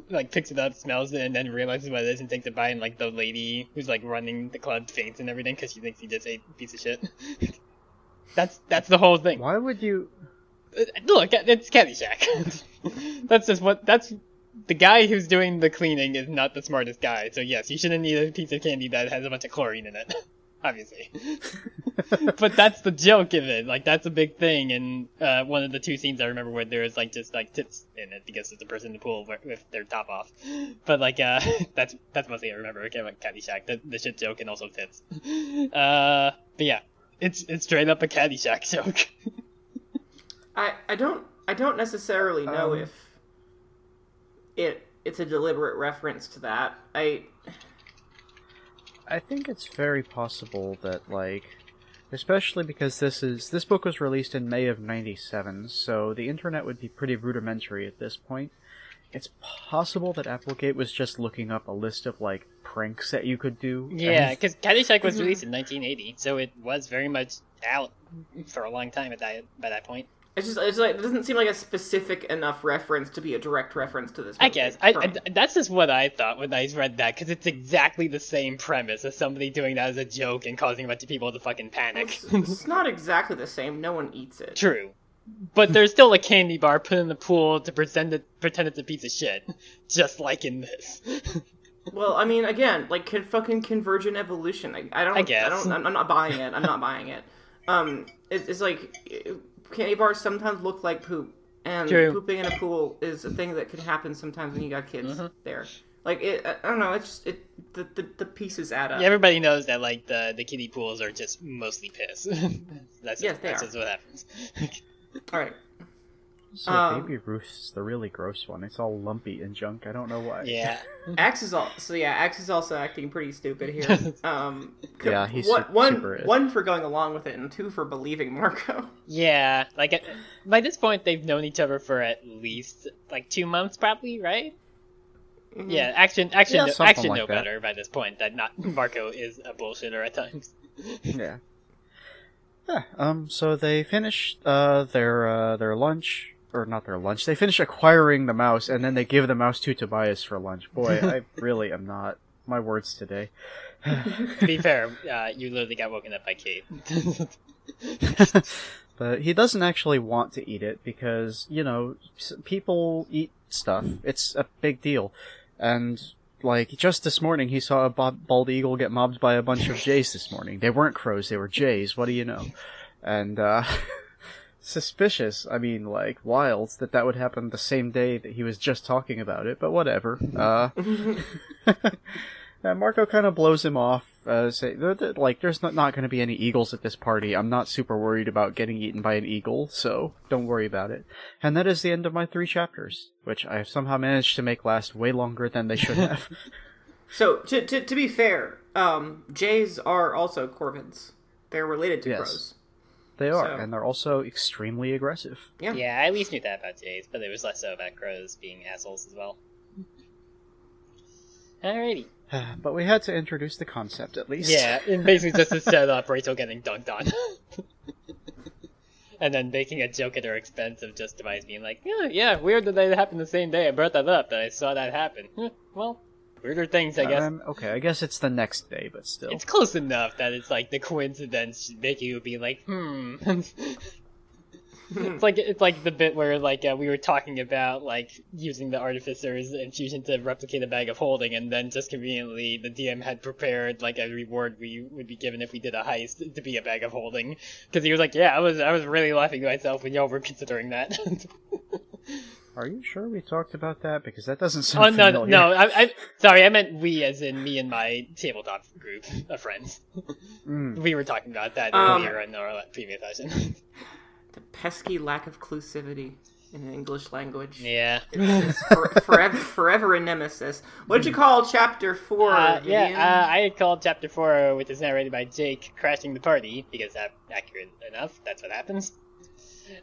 like picks it up, smells it, and then realizes what it is and takes it by, and like the lady who's like running the club faints and everything because she thinks he just ate a piece of shit. that's that's the whole thing. Why would you? Uh, Look, it's Caddyshack. that's just what. That's the guy who's doing the cleaning is not the smartest guy. So yes, you shouldn't eat a piece of candy that has a bunch of chlorine in it. Obviously, but that's the joke of it. Like that's a big thing. And uh, one of the two scenes I remember where there was like just like tits in it because it's a person in the pool with- their top off. But like uh, that's that's mostly I remember. Okay, about Caddyshack, the, the shit joke and also tits. Uh, but yeah, it's it's straight up a Caddyshack joke. I I don't I don't necessarily know Um, if it it's a deliberate reference to that. I I think it's very possible that like especially because this is this book was released in May of 97, so the internet would be pretty rudimentary at this point. It's possible that Applegate was just looking up a list of like pranks that you could do. Yeah, and- because Caddyshack was mhm. released in 1980, so it was very much out for a long time at that by that point. it's just it's like it doesn't seem like a specific enough reference to be a direct reference to this. I guess I, I- that's just what I thought when I read that because it's exactly the same premise as somebody doing that as a joke and causing a bunch of people to fucking panic. it's, it's not exactly the same. No one eats it. True, but there's still a candy bar put in the pool to pretend it pretend it's a piece of shit, just like in this. Well, I mean, again, like con- fucking convergent evolution. I, I don't. I guess. don't. I'm, I'm not buying it. I'm not buying it. Um, it, it's like candy bars sometimes look like poop, and True. pooping in a pool is a thing that can happen sometimes when you got kids Mm-hmm. there. Like it, I I don't know. It's just it. The, the, the pieces add up. Yeah, everybody knows that like the the kiddie pools are just mostly piss. that's Yes, just, they that's are. what happens. All right. So Um, Baby Ruth's the really gross one. It's all lumpy and junk. I don't know why. yeah. Ax is all so yeah. Ax is also acting pretty stupid here. Um, Yeah, he's one, su- one, super is. one for going along with it, and two for believing Marco. Yeah, like at, by this point they've known each other for at least like two months, probably, right? Mm-hmm. Yeah, action, action, Yeah, know, action like know that. better by this point that not Marco is a bullshitter at times. Yeah. Yeah. Um. So they finish uh their uh their lunch or not their lunch. They finish acquiring the mouse and then they give the mouse to Tobias for lunch. Boy, I really am not my words today. to be fair, uh, you literally got woken up by Kate. but he doesn't actually want to eat it because you know people eat stuff. It's a big deal, and like just this morning, he saw a bald eagle get mobbed by a bunch of jays. This morning, they weren't crows; they were jays. What do you know? And uh, suspicious. I mean, like wild that that would happen the same day that he was just talking about it. But whatever. Uh, Uh, Marco kind of blows him off, uh, say, "There- there- like, there's not, not going to be any eagles at this party. I'm not super worried about getting eaten by an eagle, so don't worry about it. And that is the end of my three chapters, which I have somehow managed to make last way longer than they should have. So to, to to be fair, um, jays are also corvids. They're related to Yes. crows. They are, So- and they're also extremely aggressive. Yeah. yeah, I at least knew that about Jays, but it was less so about crows being assholes as well. Alrighty. but we had to introduce the concept at least. Yeah, and basically just to set up Rachel getting dunked on. and then making a joke at her expense of just Tobias being like, yeah, yeah, weird that they happened the same day. I brought that up, that I saw that happen. Well, weirder things, I guess. Um, okay, I guess it's the next day, but still. it's close enough that it's like the coincidence making you be like, hmm. it's like it's like the bit where like uh, we were talking about like using the artificer's infusion to replicate a bag of holding, and then just conveniently the DM had prepared like a reward we would be given if we did a heist to be a bag of holding, because he was like, yeah, I was I was really laughing to myself when y'all were considering that. Are you sure we talked about that? Because that doesn't oh sound no familiar. no I, I sorry I meant we as in me and my tabletop group of friends. Mm. We were talking about that Um, earlier in our previous session. The pesky lack of clusivity in the English language. yeah. It's for, forever, forever a nemesis. What did you call chapter four? Uh, yeah, uh, I called chapter four, which is narrated by Jake crashing the party because that's accurate enough. That's what happens.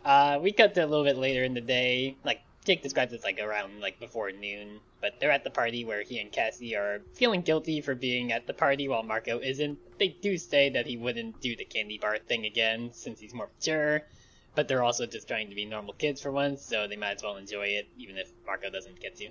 Uh, we cut to a little bit later in the day. Like Jake describes it's like around like before noon, but they're at the party where he and Cassie are feeling guilty for being at the party while Marco isn't. They do say that he wouldn't do the candy bar thing again since he's more mature, but they're also just trying to be normal kids for once, so they might as well enjoy it even if Marco doesn't get to.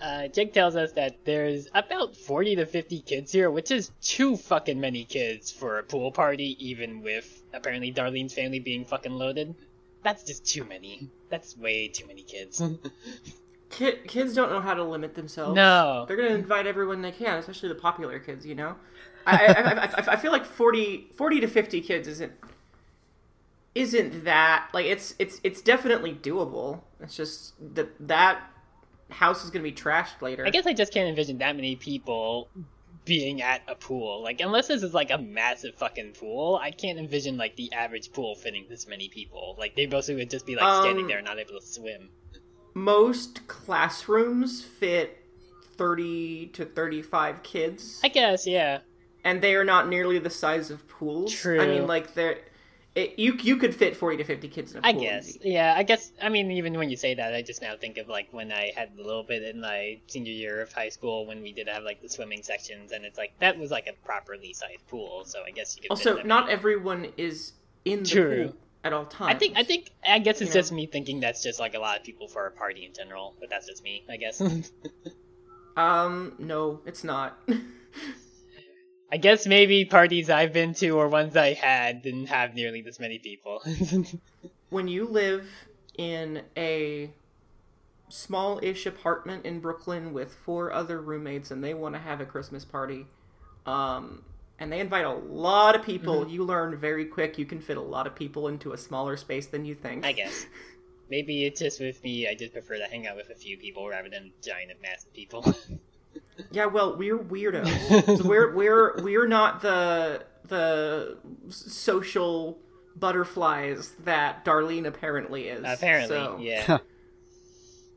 Uh, Jake tells us that there's about 40 to 50 kids here, which is too fucking many kids for a pool party, even with apparently Darlene's family being fucking loaded. That's just too many. That's way too many kids. Kid, kids don't know how to limit themselves. no. They're gonna invite everyone they can, especially the popular kids. You know, I I, I, I, I feel like 40, 40 to fifty kids isn't isn't that like it's it's it's definitely doable. It's just that that house is gonna be trashed later. I guess I just can't envision that many people being at a pool. Like, unless this is like a massive fucking pool, I can't envision like the average pool fitting this many people. Like, they mostly would just be like standing Um, there, not able to swim. most classrooms fit thirty to thirty-five kids, I guess, yeah. and they are not nearly the size of pools. True. I mean, like they're. It, you you could fit forty to fifty kids in a I pool. I guess, easy. yeah. I guess. I mean, even when you say that, I just now think of like when I had a little bit in my senior year of high school when we did have like the swimming sections, and it's like that was like a properly sized pool. So I guess you could. Also, not everyone is in the True. pool at all times. I think. I think. I guess it's You know. just me thinking that's just like a lot of people for a party in general, but that's just me, I guess. Um, no, it's not. I guess maybe parties I've been to or ones I had didn't have nearly this many people. when you live in a small-ish apartment in Brooklyn with four other roommates and they want to have a Christmas party, um, and they invite a lot of people, Mm-hmm. you learn very quick you can fit a lot of people into a smaller space than you think. I guess. Maybe it's just with me, I just prefer to hang out with a few people rather than giant mass of people. Yeah, well, we're weirdos. so we're we're we're not the the social butterflies that Darlene apparently is. Apparently, So- yeah.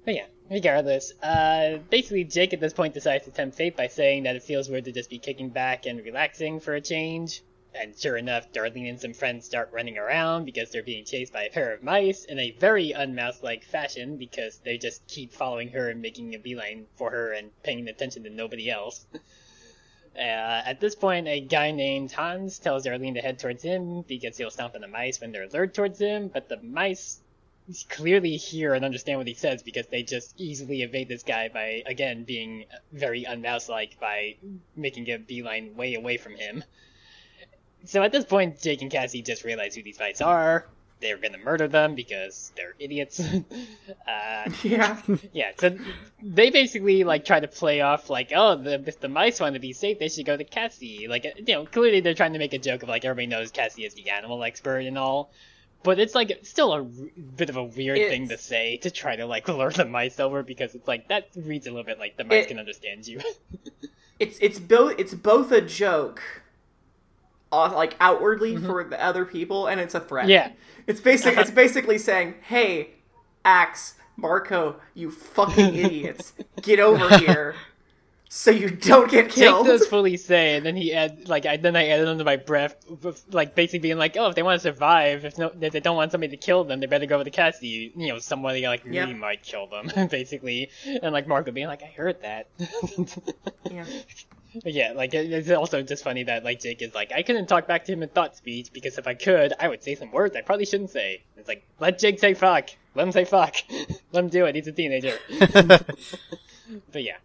but yeah, regardless, uh, basically Jake at this point decides to tempt fate by saying that it feels weird to just be kicking back and relaxing for a change. And sure enough, Darlene and some friends start running around because they're being chased by a pair of mice in a very unmouse-like fashion because they just keep following her and making a beeline for her and paying attention to nobody else. Uh, at this point, a guy named Hans tells Darlene to head towards him because he'll stomp on the mice when they're lured towards him, but the mice clearly hear and understand what he says because they just easily evade this guy by, again, being very unmouse-like by making a beeline way away from him. So at this point, Jake and Cassie just realize who these mice are. They're gonna murder them because they're idiots. uh, Yeah. yeah, so they basically like try to play off like, oh, the, if the mice want to be safe, they should go to Cassie. Like, you know, clearly they're trying to make a joke of like everybody knows Cassie is the animal expert and all, but it's like still a r- bit of a weird thing to say to try to like lure the mice over because it's like that reads a little bit like the mice It- can understand you. it's it's both it's both a joke uh, like outwardly for the other people and it's a threat Mm-hmm. Yeah. it's basic it's basically saying hey Ax marco you fucking idiots get over here so you don't get killed. Jake killed does fully say, and then he add like I then I added under my breath, like basically being like, oh, if they want to survive, if no, if they don't want somebody to kill them, they better go with the Cassidy. You know, somebody like Yep. me might kill them, basically. And like Marco being like, I heard that. yeah. But yeah, like it- it's also just funny that like Jake is like, I couldn't talk back to him in thought speech because if I could, I would say some words I probably shouldn't say. It's like let Jake say fuck, let him say fuck, let him do it. He's a teenager. but yeah,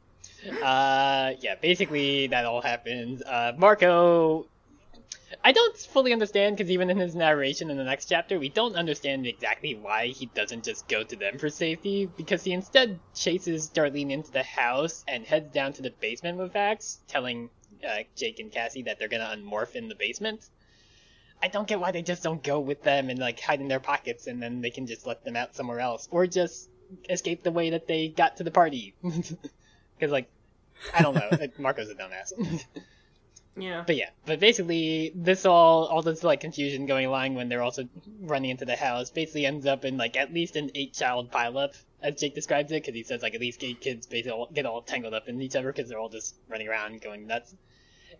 uh, yeah, basically that all happens. Uh, Marco, I don't fully understand because even in his narration in the next chapter, we don't understand exactly why he doesn't just go to them for safety because he instead chases Darlene into the house and heads down to the basement with Vax, telling uh, Jake and Cassie that they're gonna unmorph in the basement. I don't get why they just don't go with them and like hide in their pockets and then they can just let them out somewhere else or just escape the way that they got to the party. Because like, I don't know, like, Marco's a dumbass. yeah But yeah, but basically, this all, all this like confusion going along when they're also running into the house basically ends up in like at least an eight child pileup, as Jake describes it, because he says like at least eight kids basically all, get all tangled up in each other because they're all just running around going nuts.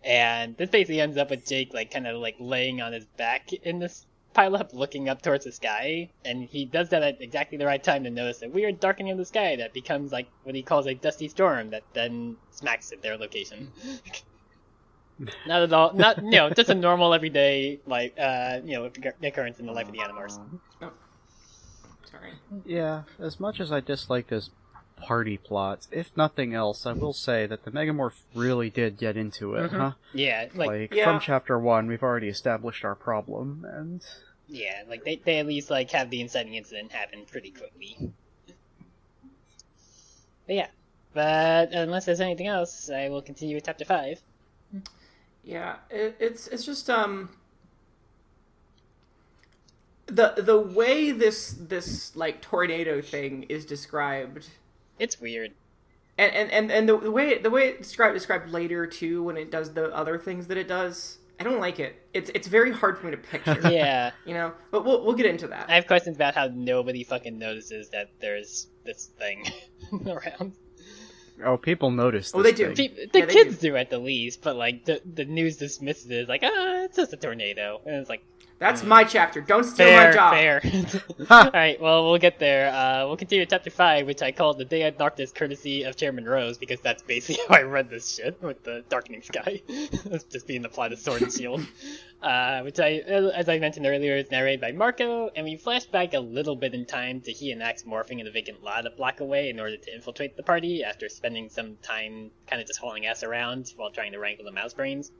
And this basically ends up with Jake like kind of like laying on his back in this pile up looking up towards the sky, and he does that at exactly the right time to notice a weird darkening of the sky that becomes like what he calls a dusty storm that then smacks at their location. not at all, not you know, just a normal everyday like uh you know occurrence in the life of the Animorphs. Sorry. Yeah, as much as I dislike those party plots, if nothing else, I will say that the Megamorph really did get into it, Mhm. huh? Yeah, like, Like, Yeah. from chapter one, we've already established our problem, and yeah, like they they at least like have the inciting incident happen pretty quickly. But yeah, but unless there's anything else, I will continue with chapter five. Yeah, it, it's it's just um the the way this this like tornado thing is described It's weird. and and and, and the, the way the way it's described described later too when it does the other things that it does I don't like it. It's it's very hard for me to picture. Yeah. You know, but we'll we'll get into that. I have questions about how nobody fucking notices that there's this thing around. oh, people notice. Oh, they do. thing. Pe- the Yeah, they kids do. at the least, but like the the news dismisses it as like, ah, it's just a tornado, and it's like, That's my chapter. Don't steal fair, my job. fair. All right, well, we'll get there. Uh, we'll continue with chapter five, which I called the Day of Darkness, courtesy of Chairman Rose, because that's basically how I read this shit with the darkening sky. Just being the plot of sword and shield. Uh, which I, as I mentioned earlier, is narrated by Marco, and we flash back a little bit in time to he and Ax morphing in the vacant lot a block away in order to infiltrate the party after spending some time kind of just hauling ass around while trying to wrangle the mouse brains.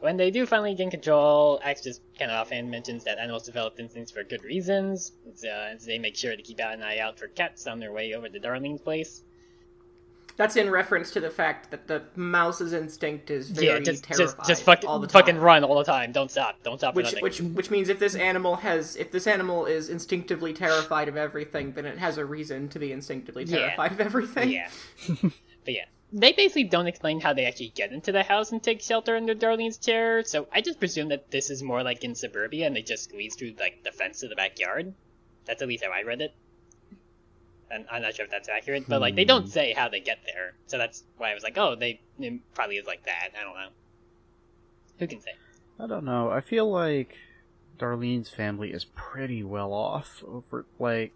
When they do finally gain control, Ax just kind of offhand mentions that animals develop instincts for good reasons, so, uh, so they make sure to keep an eye out for cats on their way over to Darlene's place. That's in reference to the fact that the mouse's instinct is very yeah, just terrified just just fucking all the time. fucking run all the time. Don't stop. Don't stop Which which which means if this animal has if this animal is instinctively terrified of everything, then it has a reason to be instinctively Yeah. terrified of everything. Yeah. but yeah. They basically don't explain how they actually get into the house and take shelter under Darlene's chair, so I just presume that this is more like in suburbia and they just squeeze through like the fence to the backyard. That's at least how I read it. And I'm not sure if that's accurate, but like they don't hmm. say how they get there, so that's why I was like, oh, they it probably is like that. I don't know. Who can say? I don't know. I feel like Darlene's family is pretty well off over like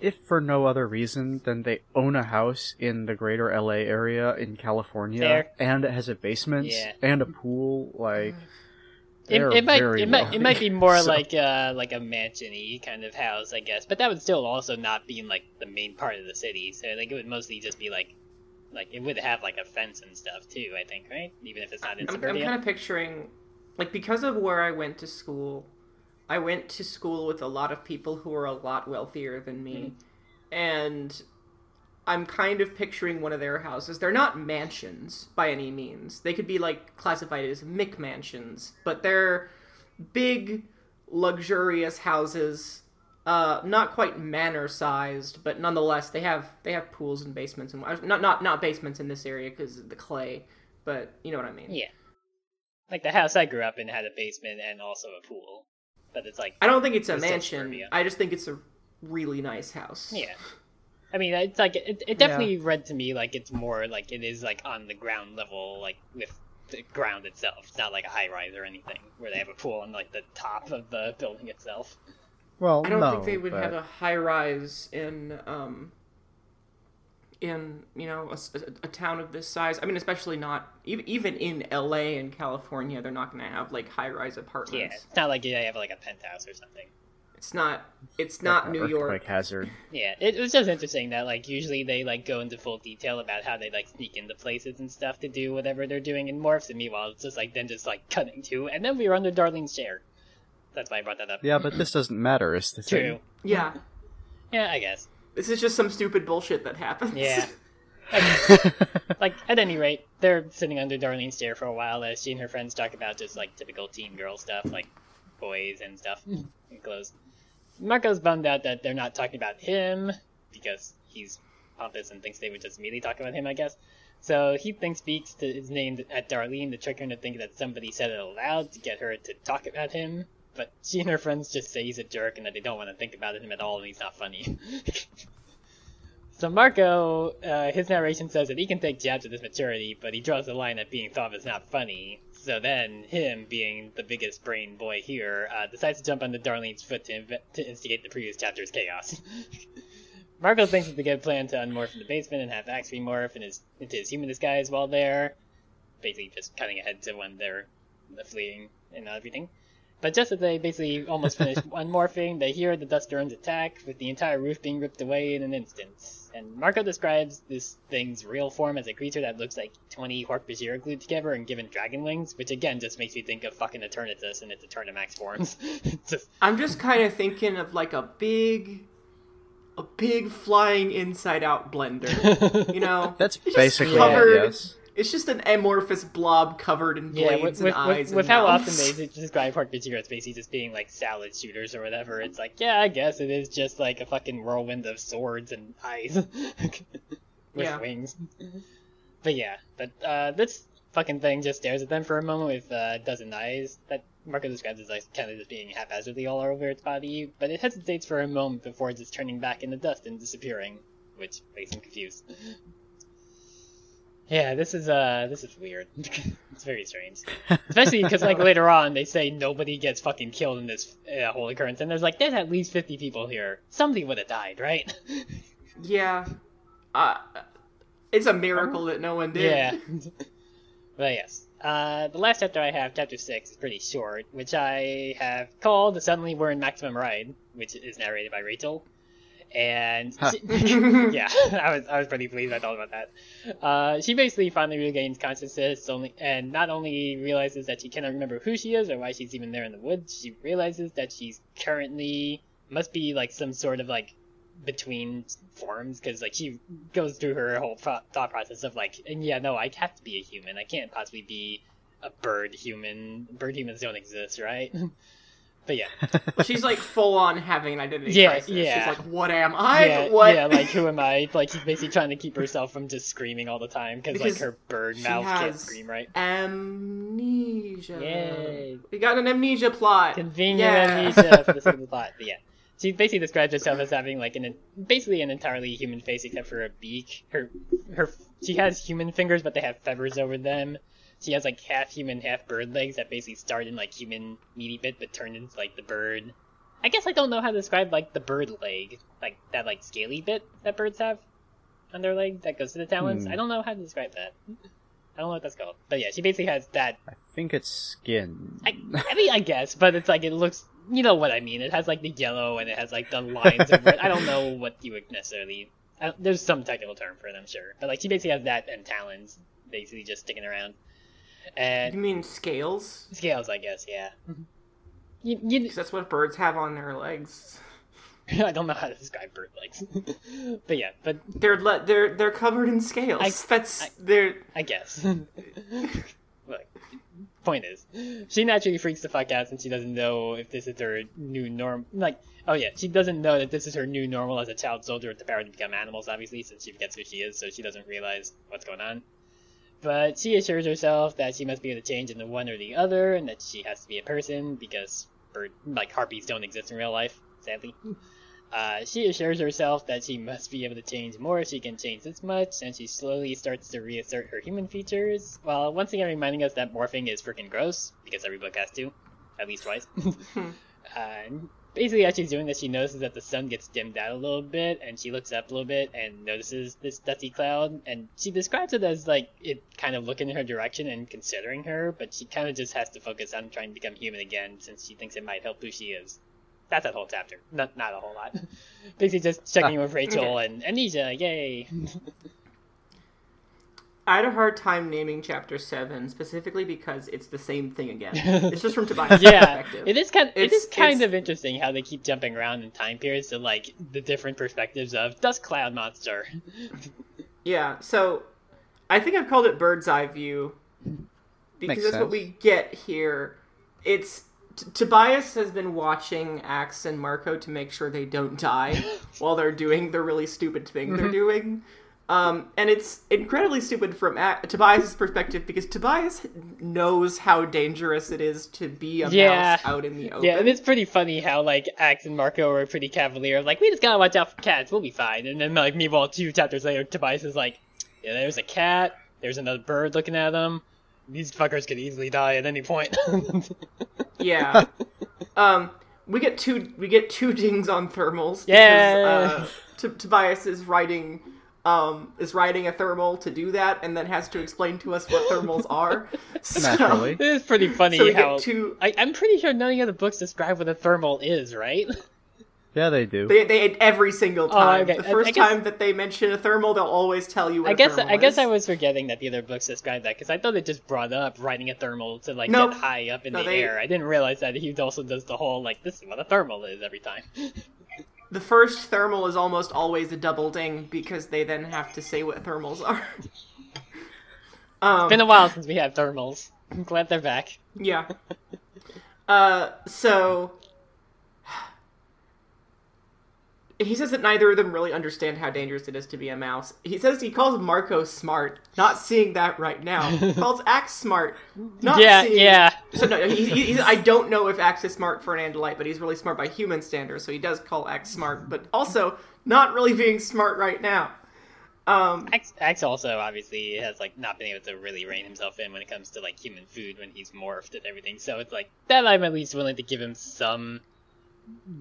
if for no other reason than they own a house in the greater LA area in California Fair. and it has a basement Yeah. and a pool like It, it might it might it might be more so- like uh like a mansion-y kind of house, I guess. But that would still also not be in like the main part of the city. So like it would mostly just be like like it would have like a fence and stuff too, I think, right? Even if it's not in I'm, I'm kind of picturing, like, because of where I went to school, I went to school with a lot of people who were a lot wealthier than me. And I'm kind of picturing one of their houses. They're not mansions by any means. They could be, like, classified as McMansions, but they're big, luxurious houses. Uh, not quite manor sized, but nonetheless, they have they have pools and basements and not not not basements in this area because of the clay, but you know what I mean. Yeah. Like the house I grew up in had a basement and also a pool. But it's like I don't think it's a mansion. suburbia. I just think it's a really nice house. Yeah. I mean, it's like it, it definitely read to me like it's more like it is like on the ground level, like with the ground itself. It's not like a high rise or anything where they have a pool on like the top of the building itself. well I don't no, think they would but have a high rise in um in you know a, s- a- a town of this size. I mean, especially not even even in L.A. and California, they're not going to have like high rise apartments. Yeah, it's not like they have like a penthouse or something. It's not. It's not New York. earthquake hazard. Yeah, it was just interesting that like usually they like go into full detail about how they like sneak into places and stuff to do whatever they're doing in morphs, and meanwhile it's just like then just like cutting to, and then we were under Darlene's chair. That's why I brought that up. Yeah, but this doesn't matter, is the True. thing. Yeah, Yeah, I guess. This is just some stupid bullshit that happens. Yeah. like at any rate, they're sitting under Darlene's chair for a while as she and her friends talk about just like typical teen girl stuff, like boys and stuff hmm. and clothes. Marco's bummed out that they're not talking about him because he's pompous and thinks they would just immediately talk about him, I guess. So he thinks speaks to his name at Darlene to trick her into thinking that somebody said it aloud to get her to talk about him. But she and her friends just say he's a jerk and that they don't want to think about him at all and he's not funny. So Marco, uh, his narration says that he can take jabs at his maturity, but he draws the line at being thought of as not funny. So then, him, being the biggest brain boy here, uh, decides to jump onto Darlene's foot to, inve- to instigate the previous chapter's chaos. Marco thinks it's a good plan to unmorph in the basement and have Ax remorph in his, into his human disguise while there. Basically, just cutting ahead to when they're fleeing and everything. But just as they basically almost finish unmorphing, they hear the Dust Drones attack, with the entire roof being ripped away in an instant. And Marco describes this thing's real form as a creature that looks like 20 Hork-Bajir glued together and given dragon wings, which again just makes me think of fucking Eternatus and its Eternamax forms. just, I'm just kind of thinking of like a big, a big flying inside out blender. You know, That's basically covered- it, yes. It's just an amorphous blob covered in blades with, with, and eyes with, with how often they describe Hork-Bajir as basically just being like salad shooters or whatever, it's like, yeah, I guess it is just like a fucking whirlwind of swords and eyes. with Yeah. wings. But yeah, but uh, this fucking thing just stares at them for a moment with uh, a dozen eyes that Marco describes as like kind of just being haphazardly all over its body, but it hesitates for a moment before just turning back into dust and disappearing, which makes him confused. Yeah, this is uh, this is weird. it's very strange, especially because like later on they say nobody gets fucking killed in this uh, whole occurrence, and there's like there's at least fifty people here. Somebody would have died, right? Yeah, uh, it's a miracle that no one did. Yeah. but yes. Uh, the last chapter I have, chapter 6, is pretty short, which I have called Suddenly We're in Maximum Ride, which is narrated by Rachel. And Huh. she- yeah, I was I was pretty pleased I thought about that. Uh, she basically finally regains consciousness, only and not only realizes that she cannot remember who she is or why she's even there in the woods. She realizes that she's currently must be like some sort of like between forms because like she goes through her whole pro- thought process of like, and yeah, no, I have to be a human. I can't possibly be a bird human. Bird humans don't exist, right? but yeah, She's like full on having an identity Yeah, crisis. yeah. She's like, what am I? yeah, what? yeah. Like, who am I? Like, she's basically trying to keep herself from just screaming all the time because like her bird mouth can't scream right. amnesia. Yay. We got an amnesia plot. Convenient Yeah. amnesia for the single plot. But yeah. She basically describes herself as having like an basically an entirely human face except for a beak. Her her she has human fingers but they have feathers over them. She has like half human, half bird legs that basically start in like human meaty bit but turn into like the bird. I guess I don't know how to describe like the bird leg, like that like scaly bit that birds have on their leg that goes to the talons. Hmm. I don't know how to describe that. I don't know what that's called. But yeah, she basically has that I think it's skin. I, I mean, I guess, but it's like it looks. You know what I mean? It has like the yellow and it has like the lines of red. I don't know what you would necessarily. I, there's some technical term for it, I'm sure. But like she basically has that and talons, basically just sticking around. You mean scales? scales, I guess, yeah. You, you, that's what birds have on their legs. I don't know how to describe bird legs, but yeah, but They're le- they're they're covered in scales. I- that's I- they're I guess. Look, point is, she naturally freaks the fuck out since she doesn't know if this is her new norm. Like, oh yeah, she doesn't know that this is her new normal as a child soldier with the power to become animals, obviously, since she forgets who she is, so she doesn't realize what's going on. But she assures herself that she must be able to change into one or the other, and that she has to be a person because bird like harpies don't exist in real life, sadly. Uh, she assures herself that she must be able to change more if she can change this much, and she slowly starts to reassert her human features, while once again reminding us that morphing is freaking gross, because every book has to, at least twice. uh, basically, as she's doing this, she notices that the sun gets dimmed out a little bit, and she looks up a little bit and notices this dusty cloud, and she describes it as like it kind of looking in her direction and considering her, but she kind of just has to focus on trying to become human again since she thinks it might help who she is. That's that whole chapter. Not not a whole lot. Basically, just checking ah, with Rachel and Amnesia. Yay! I had a hard time naming chapter seven specifically because it's the same thing again. it's just from Tobias' yeah, perspective. it is kind. it It's- is kind of interesting how they keep jumping around in time periods to like the different perspectives of Dust Cloud Monster. Yeah, so I think I've called it bird's eye view because Makes that's what we get here. It's T- Tobias has been watching Ax and Marco to make sure they don't die while they're doing the really stupid thing Mm-hmm. they're doing. Um, and it's incredibly stupid from A- Tobias's perspective because Tobias knows how dangerous it is to be a Yeah. mouse out in the open. Yeah, and it's pretty funny how like Ax and Marco are pretty cavalier. Like we just gotta watch out for cats. We'll be fine. And then like meanwhile, two chapters later, Tobias is like, yeah, there's a cat. There's another bird looking at them. these fuckers could easily die at any point. Yeah. um, we get two we get two dings on thermals. Yeah. Because, uh, T- Tobias is writing um is writing a thermal to do that, and then has to explain to us what thermals are. So- Naturally. it is pretty funny So we how. get two. I, I'm pretty sure none of the books describe what a thermal is, right? Yeah, they do. They, they every single Oh, time. okay. The first I guess- time that they mention a thermal, they'll always tell you what I a guess thermal I guess is. I was forgetting that the other books described that because I thought it just brought up writing a thermal to like Nope. get high up in No, the they- air. I didn't realize that he also does the whole like this is what a thermal is every time. The first thermal is almost always a double ding because they then have to say what thermals are. um, it's Been a while since we had thermals. I'm glad they're back. Yeah. Uh, so he says that neither of them really understand how dangerous it is to be a mouse. He says he calls Marco smart, not seeing that right now. He calls Ax smart, not yeah, seeing. yeah. yeah. So no, he, he, I don't know if Ax is smart for an Andalite, but he's really smart by human standards, so he does call Ax smart, but also not really being smart right now. Um, Ax, Ax also obviously has like not been able to really rein himself in when it comes to like human food when he's morphed and everything. So it's like that I'm at least willing to give him some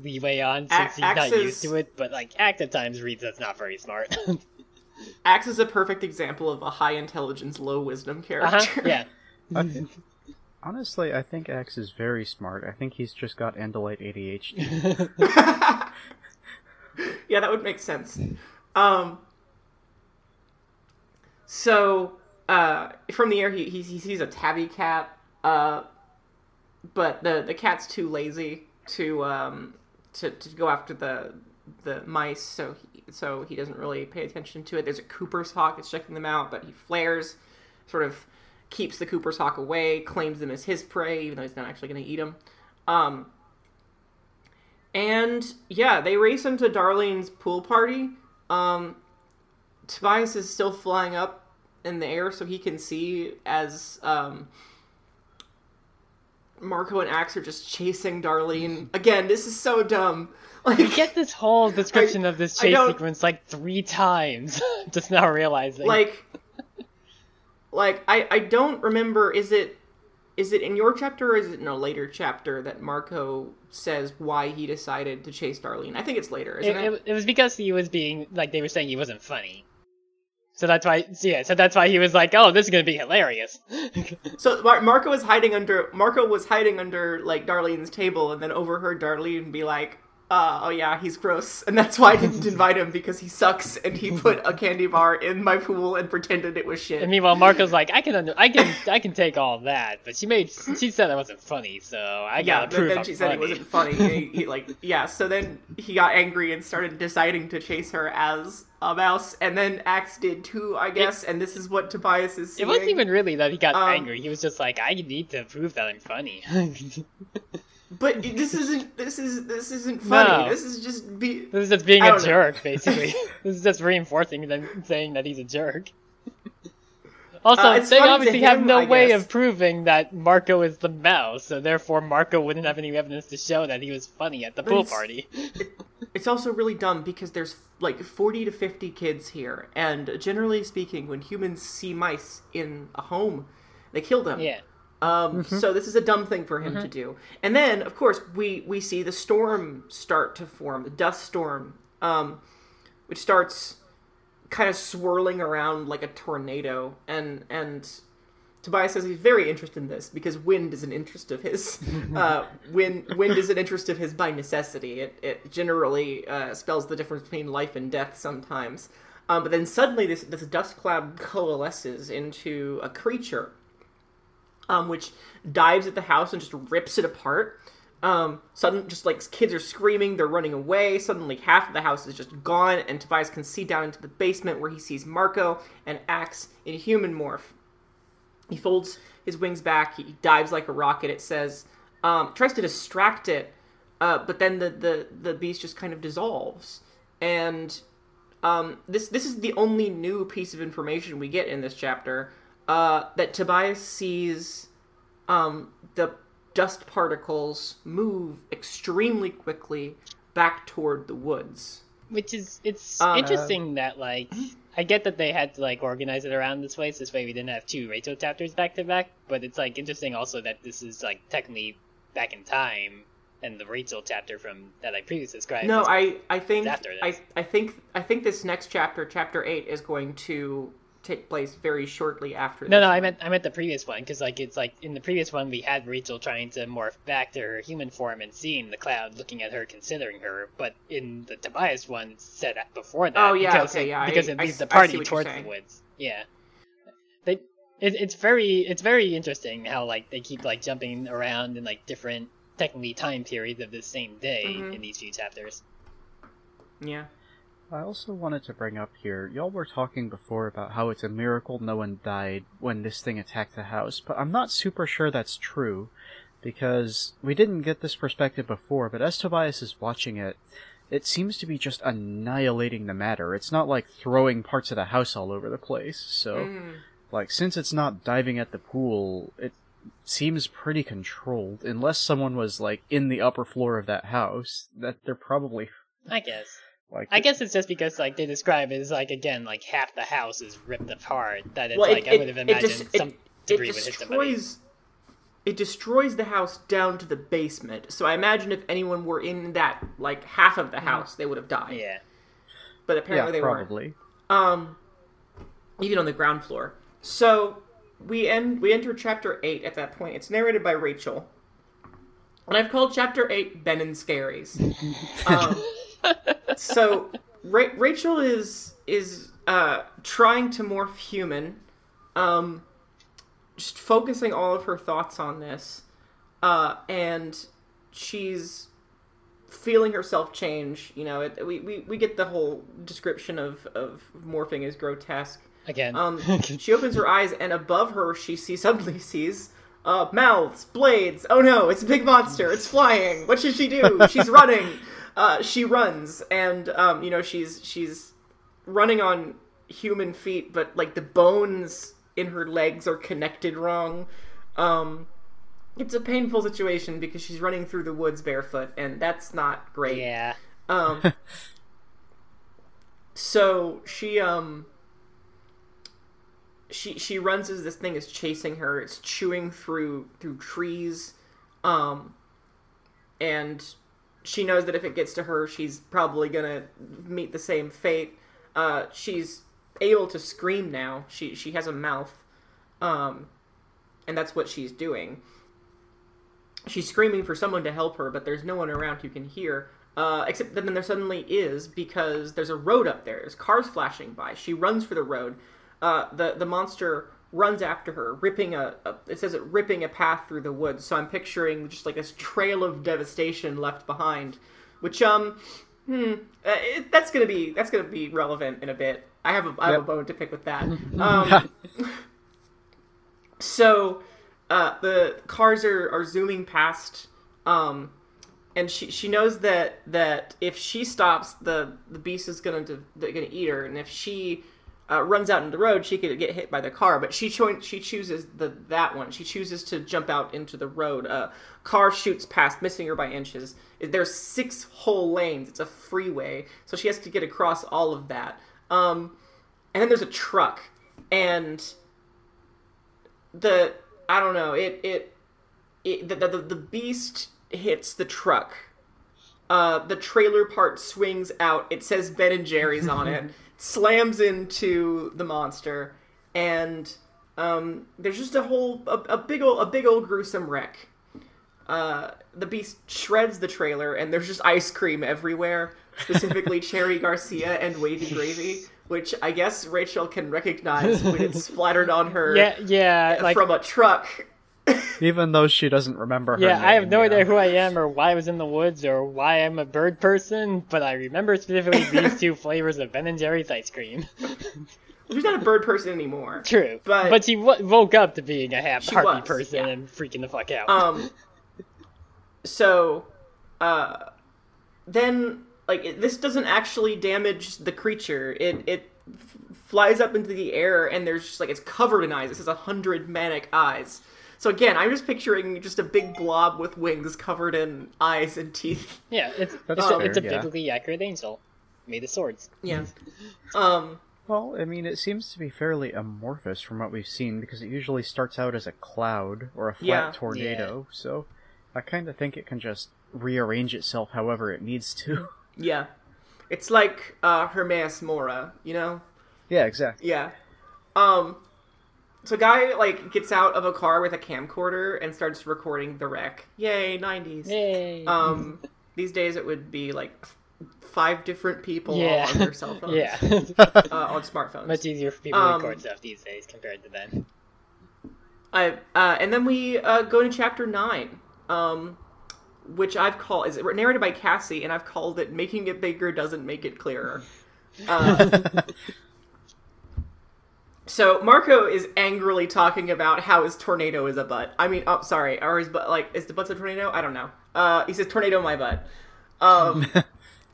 leeway on since Ax he's not is- used to it. But like Ax at times reads that's not very smart. Ax is a perfect example of a high intelligence, low wisdom character. uh-huh. Yeah. I honestly, I think Ax is very smart. I think he's just got Andalite ADHD. yeah, that would make sense. Um, so uh, from the air, he, he he sees a tabby cat, uh, but the the cat's too lazy to um to, to go after the the mice, so he, so he doesn't really pay attention to it. There's a Cooper's hawk that's checking them out, but he flares, sort of keeps the Cooper's hawk away, claims them as his prey, even though he's not actually going to eat them. Um, and yeah, they race into Darlene's pool party. Um, Tobias is still flying up in the air so he can see as um, Marco and Ax are just chasing Darlene. Again, this is so dumb. Like, We get this whole description of this chase sequence like three times. Just now realizing. like, like I I don't remember. Is it is it in your chapter or is it in a later chapter that Marco says why he decided to chase Darlene? I think it's later, isn't it, it? it, it was because he was being like they were saying he wasn't funny. So that's why, yeah. So that's why he was like, "Oh, this is gonna be hilarious." So Mar- Marco was hiding under Marco was hiding under like Darlene's table, and then overheard Darlene be like, uh, "Oh yeah, he's gross," and that's why I didn't invite him because he sucks, and he put a candy bar in my pool and pretended it was shit. and meanwhile, Marco's like, "I can, under, I can, I can take all that," but she made, she said I wasn't funny, so I gotta but prove then I'm she said it wasn't funny. he, he, like, yeah. So then he got angry and started deciding to chase her as mouse, and then Ax did too, I guess. and this is what Tobias is. Saying. It wasn't even really that he got Um, angry. He was just like, "I need to prove that I'm funny." But this isn't. This is. This isn't funny. No. This is just be. this is just being I a jerk, basically. this is just reinforcing them saying that he's a jerk. Also, Uh, they funny to obviously have no I way guess. of proving that Marco is the mouse, so therefore Marco wouldn't have any evidence to show that he was funny at the pool it's- party. It's also really dumb because there's like 40 to 50 kids here, and generally speaking, when humans see mice in a home, they kill them. Yeah. Um, So this is a dumb thing for him to do. And then, of course, we we see the storm start to form, the dust storm, um, which starts kind of swirling around like a tornado. And and Tobias says he's very interested in this because wind is an interest of his. uh, wind wind is an interest of his by necessity. It it generally uh, spells the difference between life and death sometimes. Um, but then suddenly this this dust cloud coalesces into a creature um, which dives at the house and just rips it apart. Um, sudden, just like kids are screaming, they're running away. Suddenly, half of the house is just gone, and Tobias can see down into the basement where he sees Marco and Ax in human morph. He folds his wings back. He dives like a rocket. It says, um, tries to distract it, uh, but then the, the the beast just kind of dissolves. And um, this this is the only new piece of information we get in this chapter. Uh, that Tobias sees um, the dust particles move extremely quickly back toward the woods. which is it's Um, interesting that like I get that they had to like organize it around this way, so this way we didn't have two Rachel chapters back to back. But it's like interesting also that this is like technically back in time, and the Rachel chapter from that I previously described. No, I I think after I. I think I think this next chapter, chapter eight, is going to take place very shortly after. No, no, I meant I meant the previous one because like it's like in the previous one we had Rachel trying to morph back to her human form and seeing the cloud, looking at her, considering her. But in the Tobias one, set up before that. Oh, yeah, because okay, it, yeah, I- because it leads s- the party towards the woods. Yeah, they. It, it's very it's very interesting how like they keep like jumping around in like different technically time periods of the same day Mhm. in these few chapters. Yeah. I also wanted to bring up here, y'all were talking before about how it's a miracle no one died when this thing attacked the house, but I'm not super sure that's true, because we didn't get this perspective before, but as Tobias is watching it, it seems to be just annihilating the matter. It's not like throwing parts of the house all over the place, so, Mhm. like, since it's not diving at the pool, it seems pretty controlled, unless someone was, like, in the upper floor of that house, that they're probably, I guess. Like, I guess it's just because like they describe it as like again like half the house is ripped apart that it's Well, it- like I would have it imagined just- it- some It degree would hit somebody. destroys. It destroys the house down to the basement. So I imagine if anyone were in that like half of the house, they would have died. Yeah. But yeah, apparently they weren't. probably. Um, even on the ground floor. So we end. We enter chapter eight at that point. It's narrated by Rachel, and I've called chapter eight Ben and Scaries. um, so Ra- Rachel is is uh, trying to morph human, um, just focusing all of her thoughts on this, uh, and she's feeling herself change. You know, it, we, we we get the whole description of of morphing as grotesque. Again. Um, she opens her eyes, and above her, she sees suddenly sees uh, mouths, blades. Oh no, it's a big monster! It's flying. What should she do? She's running. Uh, she runs, and um, you know she's she's running on human feet, but like the bones in her legs are connected wrong. Um, it's a painful situation because she's running through the woods barefoot, and that's not great. yeah. Um. so she um. She she runs as this thing is chasing her. It's chewing through through trees, um. And she knows that if it gets to her, she's probably gonna meet the same fate. Uh, she's able to scream now. She she has a mouth, um, and that's what she's doing she's screaming for someone to help her, but there's no one around who can hear. Uh, except that then there suddenly is because there's a road up there. There's cars flashing by. She runs for the road. Uh, the the monster runs after her, ripping a, a it says it ripping a path through the woods. So I'm picturing just like this trail of devastation left behind, which um, hmm, uh, it, that's gonna be that's gonna be relevant in a bit. I have a I have a bone to pick with that. Um, so uh, the cars are, are zooming past um, and she she knows that that if she stops the the beast is gonna to, they're gonna eat her and if she uh, runs out into the road she could get hit by the car but she cho- she chooses the that one. She chooses to jump out into the road. Uh, car shoots past missing her by inches. There's six whole lanes. It's a freeway so she has to get across all of that. Um, and then there's a truck and the I don't know it it, it the, the the beast hits the truck. Uh, the trailer part swings out. It says Ben and Jerry's on it. Slams into the monster, and um, there's just a whole a, a big old a big old gruesome wreck. Uh, the beast shreds the trailer, and there's just ice cream everywhere. Specifically, Cherry Garcia and Wavy Gravy, which I guess Rachel can recognize when it's splattered on her Yeah, yeah, like from a truck. Even though she doesn't remember her yeah, I have no yeah. idea who I am or why I was in the woods or why I'm a bird person, but I remember specifically these two flavors of Ben and Jerry's ice cream. She's not a bird person anymore. True, But- but she w- woke up to being a half She harpy was, person yeah. and freaking the fuck out. Um. So, uh, then like it, this doesn't actually damage the creature. It it f- flies up into the air and there's just like it's covered in eyes. It says a hundred manic eyes. So again, I'm just picturing just a big blob with wings covered in eyes and teeth. yeah, it's That's it's, a, fair, it's a yeah. biblically accurate angel. made of swords. Yeah. Um. Well, I mean, it seems to be fairly amorphous from what we've seen because it usually starts out as a cloud or a flat Yeah. tornado. So I kind of think it can just rearrange itself however it needs to. Yeah. It's like uh, Hermaeus Mora, you know? yeah, exactly. Yeah. Um. So, a guy like gets out of a car with a camcorder and starts recording the wreck. Yay, '90s. Yay! Um. these days, it would be like five different people yeah. all on their cell phones. yeah. Uh, on smartphones. Much easier for people Um, to record stuff these days compared to then. I uh, and then we uh, go to chapter nine, um, which I've called is narrated by Cassie, and I've called it "Making It Bigger Doesn't Make It Clearer." So Marco is angrily talking about how his tornado is a butt. I mean, oh, sorry, or his butt like is the butt's a tornado? I don't know. Uh, he says tornado my butt. Um,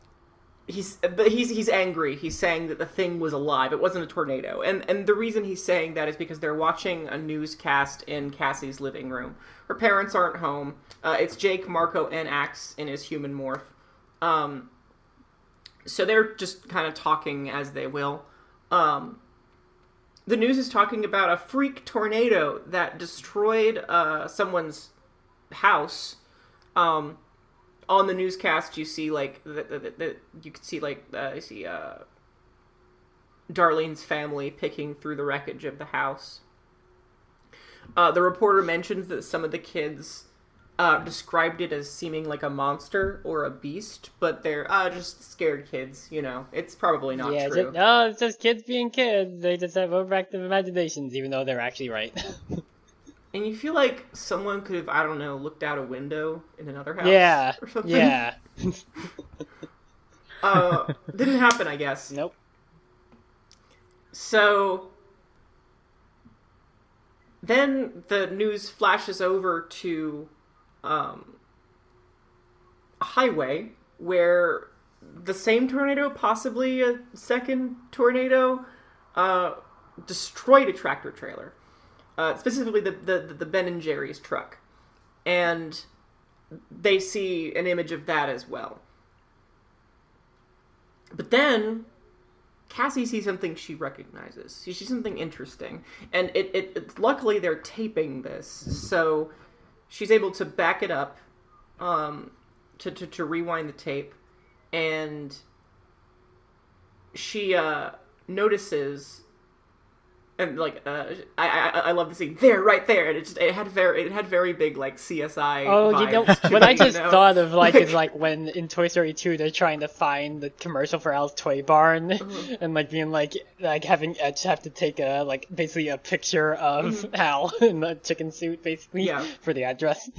he's but he's he's angry. He's saying that the thing was alive. It wasn't a tornado. And and the reason he's saying that is because they're watching a newscast in Cassie's living room. Her parents aren't home. Uh, it's Jake, Marco, and Ax in his human morph. Um, so they're just kind of talking as they will. Um, the news is talking about a freak tornado that destroyed uh, someone's house. Um, on the newscast, you see like the, the, the, you can see like uh, see uh, Darlene's family picking through the wreckage of the house. Uh, the reporter mentions that some of the kids uh, described it as seeming like a monster or a beast, but they're uh, just scared kids. You know, it's probably not yeah, true. Just, no, it's just kids being kids. They just have overactive imaginations, even though they're actually right. And you feel like someone could have, I don't know, looked out a window in another house. yeah, Or something. yeah. Uh, didn't happen, I guess. nope. So then the news flashes over to um, a highway where the same tornado, possibly a second tornado, uh, destroyed a tractor trailer, uh, specifically the, the the Ben and Jerry's truck, and they see an image of that as well. But then Cassie sees something she recognizes. She sees something interesting, and it, it, it luckily they're taping this, so she's able to back it up, um, to, to to rewind the tape, and she uh notices. And like uh, I, I I love the scene there right there and it just it had very it had very big like CSI. Oh, you know, what I you just know? thought of like is like when in Toy Story 2 they're trying to find the commercial for Al's Toy Barn Uh-huh. and like being like like having Edge have to take a like basically a picture of Mhm. Al in the chicken suit basically Yeah. for the address.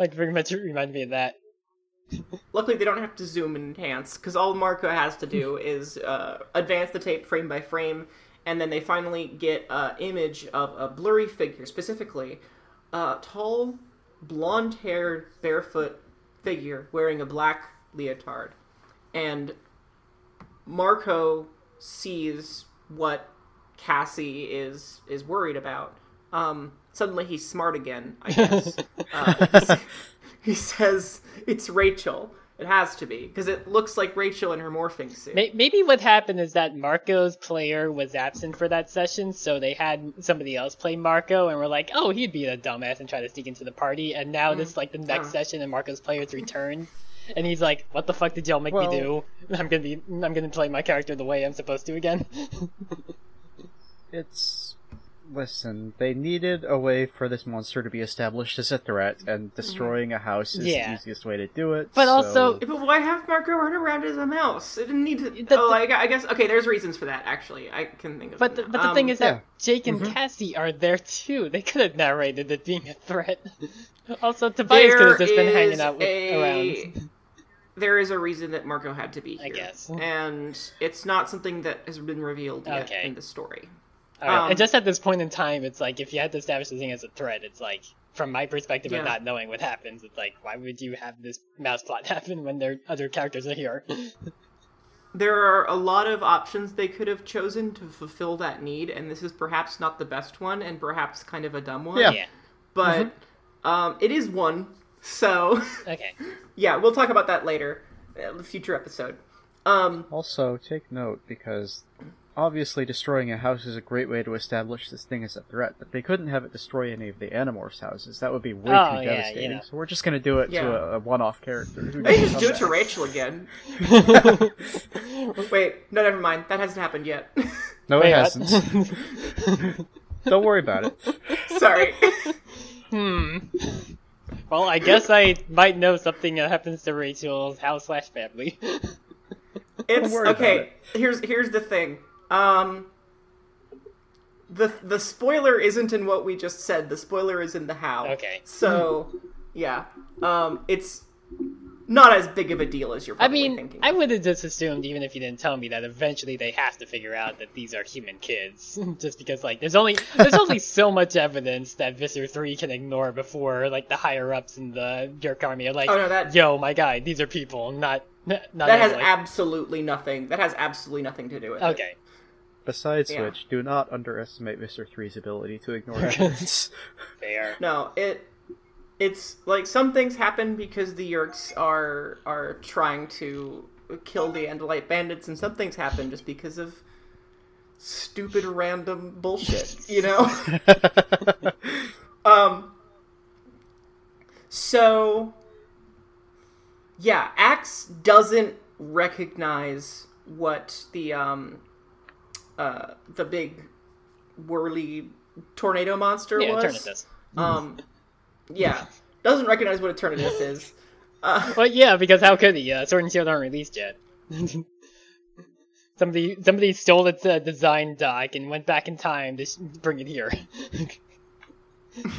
like very much reminded me of that. Luckily, they don't have to zoom and enhance because all Marco has to do is uh, advance the tape frame by frame, and then they finally get an image of a blurry figure, specifically a tall, blonde-haired, barefoot figure wearing a black leotard, and Marco sees what Cassie is is worried about. Um, suddenly, he's smart again. I guess. uh, he says it's Rachel. It has to be because it looks like Rachel in her morphing suit. Maybe what happened is that Marco's player was absent for that session, so they had somebody else play Marco, and we're like, oh, he'd be a dumbass and try to sneak into the party. And now this like the next Uh. session, and Marco's player's returned, and he's like, what the fuck did y'all make me do? I'm gonna be, I'm gonna play my character the way I'm supposed to again. It's listen. They needed a way for this monster to be established as a threat, and destroying a house is Yeah. the easiest way to do it. But so- also- But why have Marco run around as a mouse? It didn't need to. The- oh, the- I, gu- I guess okay. There's reasons for that. Actually, I can think of. but the, them but now. the thing Um, is that yeah. Jake and Mhm. Cassie are there too. They could have narrated it being a threat. also, Tobias could have just been hanging out with, a- around. There is a reason that Marco had to be I here. guess. And it's not something that has been revealed yet Okay. in the story. Alright, Um, and just at this point in time, it's like if you had to establish the thing as a threat, it's like from my perspective Yeah. of not knowing what happens, it's like why would you have this mouse plot happen when their other characters are here? There are a lot of options they could have chosen to fulfill that need, and this is perhaps not the best one, and perhaps kind of a dumb one. Yeah. yeah. But Mm-hmm. um, it is one. So Okay. yeah, we'll talk about that later, uh, the future episode. Um, Also, take note because obviously destroying a house is a great way to establish this thing as a threat, but they couldn't have it destroy any of the Animorphs' houses. That would be way Oh, too yeah, devastating. you know. So we're just gonna do it Yeah. to a, a one-off character. Who they just do it to. Rachel again. Wait, no, never mind. That hasn't happened yet. No, Wait, it hasn't. Don't worry about it. Sorry. Hmm. Well, I guess I might know something that happens to Rachel's house slash family. It's okay. it. Here's here's the thing. Um, the the spoiler isn't in what we just said. The spoiler is in the how. Okay. So, yeah. Um, it's not as big of a deal as you're I probably mean, thinking. I would have just assumed, even if you didn't tell me, that eventually they have to figure out that these are human kids. just because, like, there's only there's only so much evidence that Visser Three can ignore before, like, the higher ups in the Yeerk army are like, Oh, no, that- "Yo, my guy, these are people, not not." that has absolutely nothing. That has absolutely nothing to do with it. okay. Besides Yeah. which, do not underestimate Visser Three's ability to ignore evidence. Fair. No, it it's like some things happen because the Yeerks are are trying to kill the Andalite bandits, and some things happen just because of stupid random bullshit. You know. um. So. Yeah, Ax doesn't recognize what the um uh the big whirly tornado monster Yeah, was. turn. Um, yeah, doesn't recognize what a Eternatus is. Uh, Well, yeah, because how could he? Uh, Sword and Shield aren't released yet. somebody somebody stole its uh, design doc and went back in time to sh- bring it here.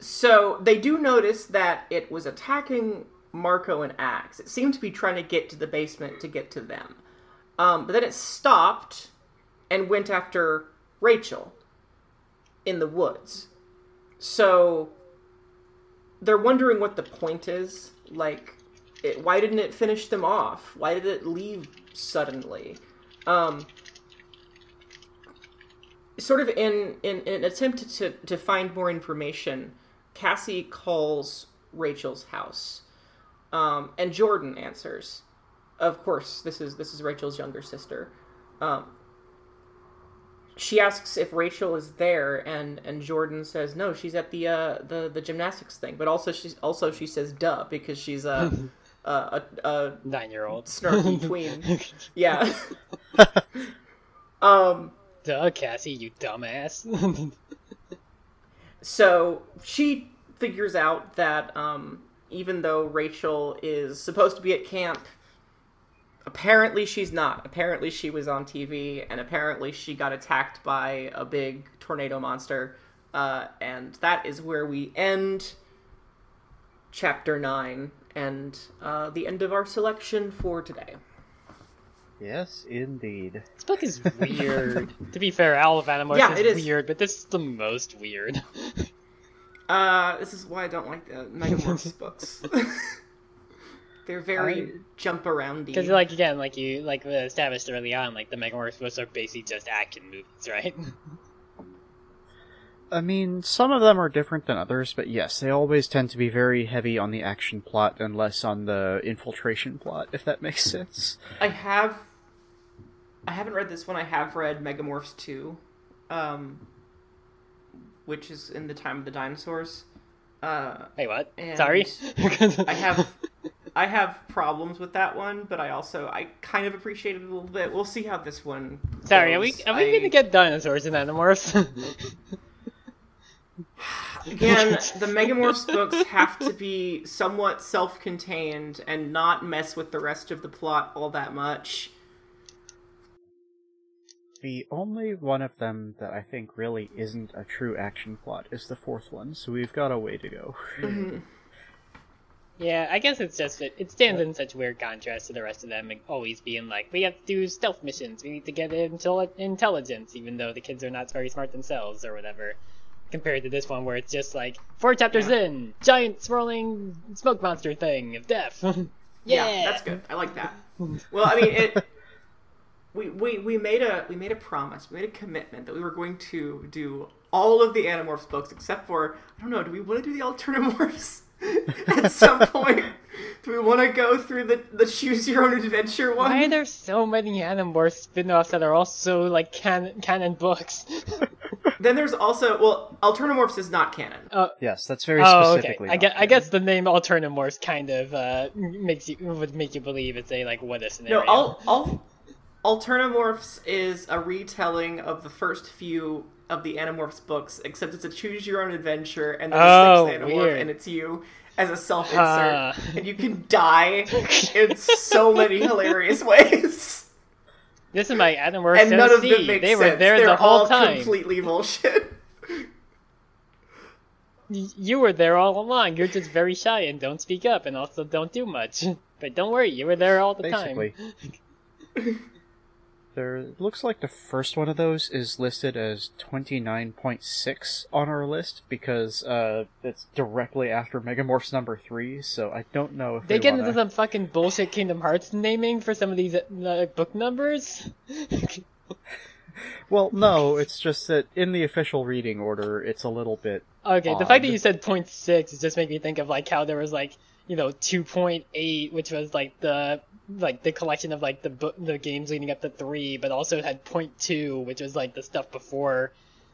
so they do notice that it was attacking Marco and Ax. It seemed to be trying to get to the basement to get to them. Um, but then it stopped and went after Rachel in the woods. So they're wondering what the point is. Like, it, why didn't it finish them off? Why did it leave suddenly? Um, sort of in, in, in an attempt to, to find more information, Cassie calls Rachel's house. Um, and Jordan answers. Of course, this is this is Rachel's younger sister. Um, she asks if Rachel is there, and, and Jordan says no, she's at the uh, the the gymnastics thing. But also she's also she says duh because she's a a, a, a Nine year old. snarky tween. Yeah. um. Duh, Cassie, you dumbass. So she figures out that um, even though Rachel is supposed to be at camp, apparently she's not. Apparently she was on TV, and apparently she got attacked by a big tornado monster. Uh, and that is where we end chapter 9 and uh, the end of our selection for today. yes, indeed. this book is weird. to be fair, Owl of Animorphs Yeah, is, it is. weird, but this is the most weird. Uh, this is why I don't like the Megamorphs books. They're very I- jump aroundy. Because, like, again, like you like we established early on, like the Megamorphs books are basically just action movies, right? I mean, some of them are different than others, but yes, they always tend to be very heavy on the action plot and less on the infiltration plot, if that makes sense. I have. I haven't read this one. I have read Megamorphs 2, um, which is in the time of the dinosaurs. Uh, Wait, what? And Sorry. I have. I have problems with that one, but I also I kind of appreciate it a little bit. We'll see how this one. Sorry, are we are we I- gonna get dinosaurs in Animorphs? Again, the Megamorphs books have to be somewhat self-contained and not mess with the rest of the plot all that much. The only one of them that I think really isn't a true action plot is the fourth one, so we've got a way to go. Mm-hmm. Yeah, I guess it's just that it stands in such weird contrast to the rest of them like, always being like, we have to do stealth missions, we need to get intel- intelligence, even though the kids are not very smart themselves or whatever. Compared to this one where it's just like four chapters Yeah. in, giant swirling smoke monster thing of death. yeah. that's good. I like that. Well, I mean, it. We, we, we made a we made a promise. We made a commitment that we were going to do all of the Animorphs books except for I don't know. Do we want to do the Alternamorphs at some point? Do we want to go through the the choose your own adventure one? Why are there so many Animorphs spin-offs that are also like can- canon books? Then there's also well, Alternamorphs is not canon. Yes, that's very oh, okay. specifically. I not guess, I guess the name Alternamorphs kind of uh, makes you would make you believe it's a like what if scenario. No, all all Alternamorphs is a retelling of the first few of the Animorphs books, except it's a choose your own adventure, and there's Oh, a sixth Animorph, weird. and it's you as a self-insert, Huh. and you can die in so many hilarious ways. This is my Animorphs and none of OC. them make They were there They're the whole all time. completely bullshit. You were there all along. You're just very shy and don't speak up, and also don't do much. But don't worry, you were there all the Basically. There looks like the first one of those is listed as 29.6 on our list because uh, it's directly after Megamorphs number 3, so I don't know if They they, get wanna... into some fucking bullshit Kingdom Hearts naming for some of these uh, book numbers. Well, no, it's just that in the official reading order, it's a little bit... Okay, the fact that you said 0.6 just making me think of like how there was like you know 2.8, which was like the like the collection of like the the games leading up to three, but also had 0.2, which was like the stuff before.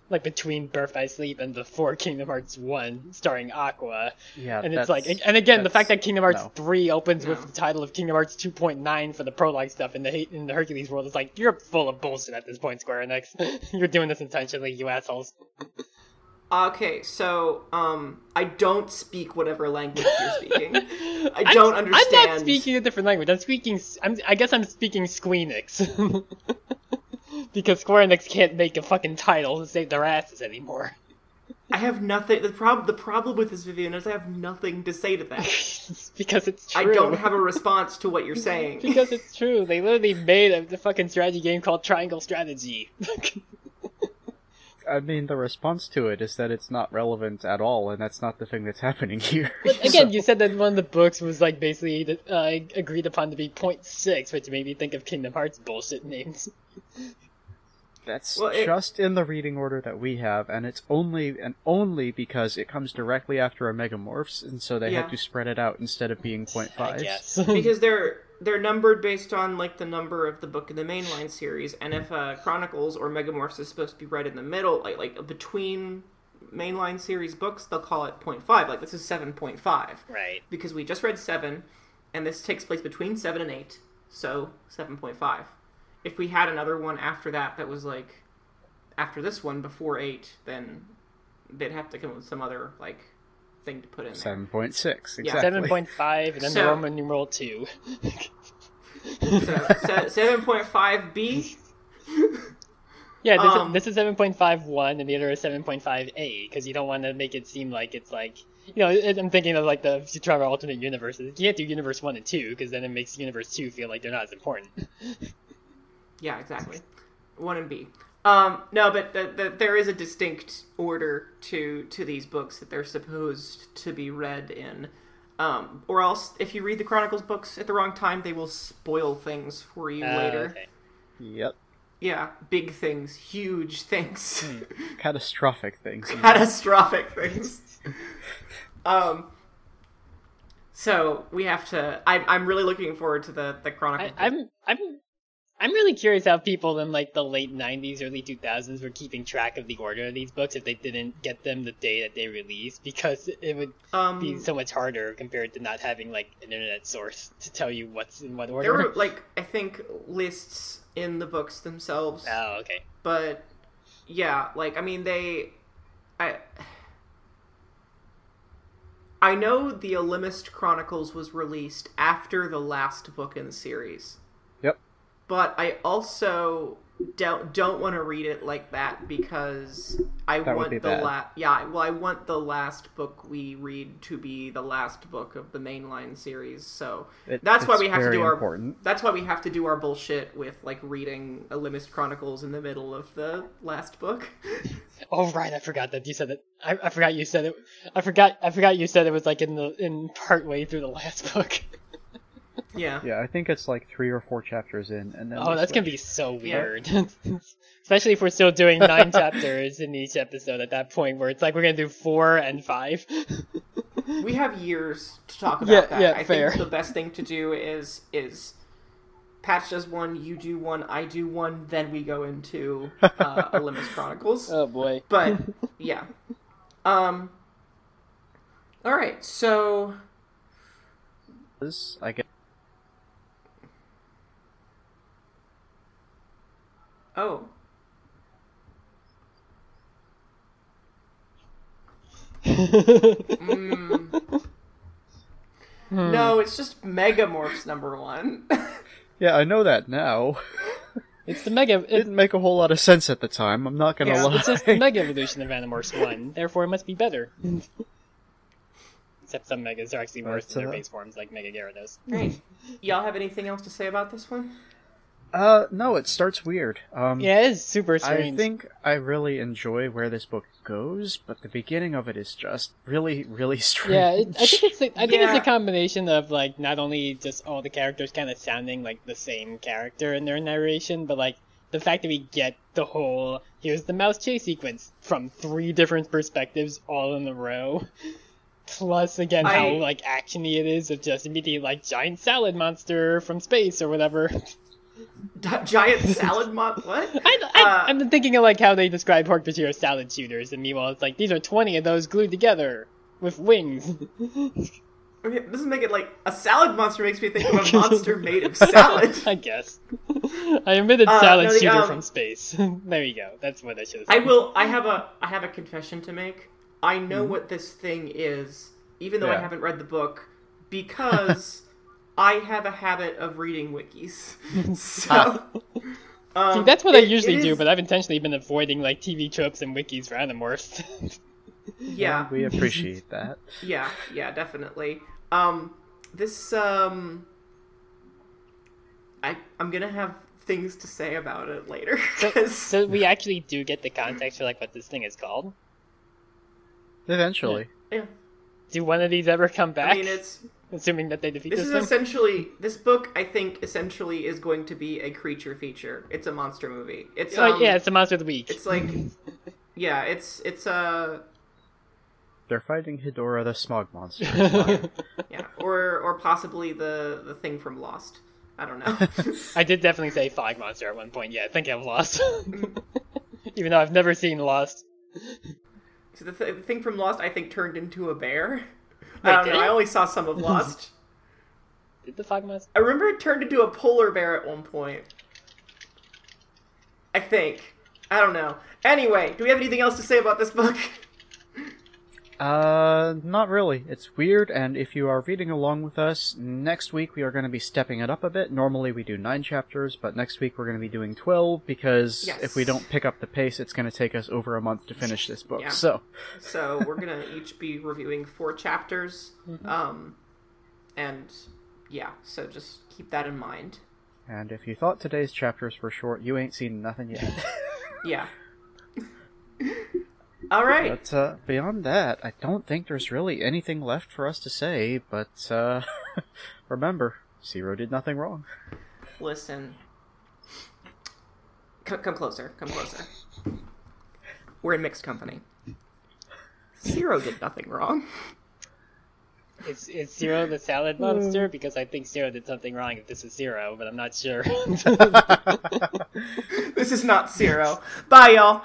Like between Birth by Sleep and before Kingdom Hearts 1, starring Aqua. Yeah, And it's like, and again, the fact that Kingdom Hearts no. 3 opens No. with the title of Kingdom Hearts 2.9 for the prologue stuff in the in the Hercules world is like, you're full of bullshit at this point, Square Enix. you're doing this intentionally, you assholes. Okay, so um, I don't speak whatever language you're speaking. I I'm- don't understand. I'm not speaking a different language. I'm speaking. I'm, I guess I'm speaking Squeenix. because Square Enix can't make a fucking title to save their asses anymore. I have nothing. The prob the problem with this, Vivian, is I have nothing to say to that. because it's true. I don't have a response to what you're saying. because it's true. They literally made a the fucking strategy game called Triangle Strategy. I mean, the response to it is that it's not relevant at all, and that's not the thing that's happening here. But again, So- you said that one of the books was like basically uh, agreed upon to be 0.6, which made me think of Kingdom Hearts bullshit names. That's Well, it- just in the reading order that we have, and it's only and only because it comes directly after a Megamorphs, and so they Yeah. had to spread it out instead of being 0.5. I because they're they're numbered based on like the number of the book in the mainline series, and if uh, Chronicles or Megamorphs is supposed to be right in the middle, like like between mainline series books, they'll call it 0.5. Like this is 7.5 right. because we just read seven, and this takes place between seven and eight, so 7.5. If we had another one after that that was like after this one before eight, then they'd have to come up with some other like thing to put in there. Seven point six, Yeah. exactly. 7.5 and then So- the Roman numeral 2. So seven point five B. Yeah, this, Um, is, this is 7.51 and the other is 7.5a because you don't want to make it seem like it's like you know I'm thinking of like the Futurama alternate universes. You can't do universe one and two because then it makes universe two feel like they're not as important. Yeah, exactly. One and B. Um, no, but the, the, there is a distinct order to to these books that they're supposed to be read in. Um, or else, if you read the Chronicles books at the wrong time, they will spoil things for you Uh, later. okay. Yep. Yeah, big things, huge things, Catastrophic things. catastrophic things. um. So we have to. I, I'm really looking forward to the the Chronicles. I, I'm I'm I'm really curious how people in like the late '90s, early 2000s were keeping track of the order of these books if they didn't get them the day that they released because it would um, be so much harder compared to not having like an internet source to tell you what's in what order. there were like I think lists in the books themselves. Oh, okay. but yeah like i mean they i i know the Ellimist chronicles was released after the last book in the series. But i also don't don't want to read it like that because i That want be the last yeah well i want the last book we read to be the last book of the mainline series so It- that's why we have to do our important. that's why we have to do our bullshit with like reading Ellimist Chronicles in the middle of the last book. Oh right, I forgot that you said that. I, I forgot you said it. I forgot. I forgot you said it was like in the in part way through the last book. yeah. Yeah, I think it's like three or four chapters in, and then Oh, they that's gonna be so Yeah. weird. Especially if we're still doing nine chapters in each episode at that point, where it's like we're gonna do four and five. we have years to talk about Yeah, that. yeah, I fair. think the best thing to do is is Patch does one, you do one, I do one, then we go into uh, Ellimist Chronicles. Oh boy. But yeah. Um All right. So This, I guess. Oh, mm, Hmm. no, it's just Megamorphs number 1. Yeah, I know that now. It's the mega. It It, didn't make a whole lot of sense at the time. I'm not gonna Yeah, lie. it's just the mega evolution of Animorphs one. Therefore, it must be better. Except some megas are actually worse But, than their base forms, like Mega Gyarados. Great. Y'all have anything else to say about this one? Uh, no, it starts weird. Um, Yeah, it is super strange. I think I really enjoy where this book goes, but the beginning of it is just really, really strange. Yeah, it, I think it's a, I think it's a combination of like not only just all the characters kind of sounding like the same character in their narration, but like the fact that we get the whole here's the mouse chase sequence from three different perspectives all in a row. Plus, again, how I- like actiony it is of just immediately like giant salad monster from space or whatever. D- giant salad mon- What? I, I, Uh, I'm thinking of like how they describe Hork Bajir as salad shooters, and meanwhile it's like these are 20 of those glued together with wings. Okay, this is making it like a salad monster makes me think of a monster made of salad. I guess. I admitted Uh, salad no, the, shooter um, from space. there you go. That's what I should have I will. I have a. I have a confession to make. I know Mm-hmm. what this thing is, even though I haven't read the book, because I have a habit of reading wikis. So. Um, See, that's what I usually it do, is- but I've intentionally been avoiding like TV tropes and wikis for Animorphs. yeah, we appreciate that. yeah, yeah, definitely. Um, this um, I I'm gonna have things to say about it later. so, 'cause- so we actually do get the context for like what this thing is called. Eventually. yeah, Do one of these ever come back? I mean it's Assuming that they defeat This this, is thing. essentially this book. I think essentially is going to be a creature feature. It's a monster movie. It's oh um, yeah, it's a monster of the week. It's like, yeah, it's it's uh They're fighting Hedorah the smog monster. yeah, or or possibly the the thing from Lost. I don't know. I did definitely say fog monster at one point. Yeah, I think I've lost. Even though I've never seen Lost. so the, th- the thing from Lost, I think, turned into a bear. Wait, um, I don't know. I only saw some of Lost. Did the fog monster? I remember it turned into a polar bear at one point. I think. I don't know. Anyway, do we have anything else to say about this book? Uh, not really. It's weird, and if you are reading along with us, next week we are going to be stepping it up a bit. Normally we do nine chapters, but next week we're going to be doing 12 because Yes. if we don't pick up the pace, it's going to take us over a month to finish this book. Yeah. So, So we're gonna each be reviewing four chapters. Um, and yeah, so just keep that in mind. and if you thought today's chapters were short, you ain't seen nothing yet. Yeah. All right. but uh, beyond that, I don't think there's really anything left for us to say, but uh, remember, Zero did nothing wrong. Listen. C- come closer. Come closer. We're in mixed company. Zero did nothing wrong. Is, is Zero the salad monster? Because I think Zero did something wrong if this is Zero, but I'm not sure. This is not Zero. Bye, y'all.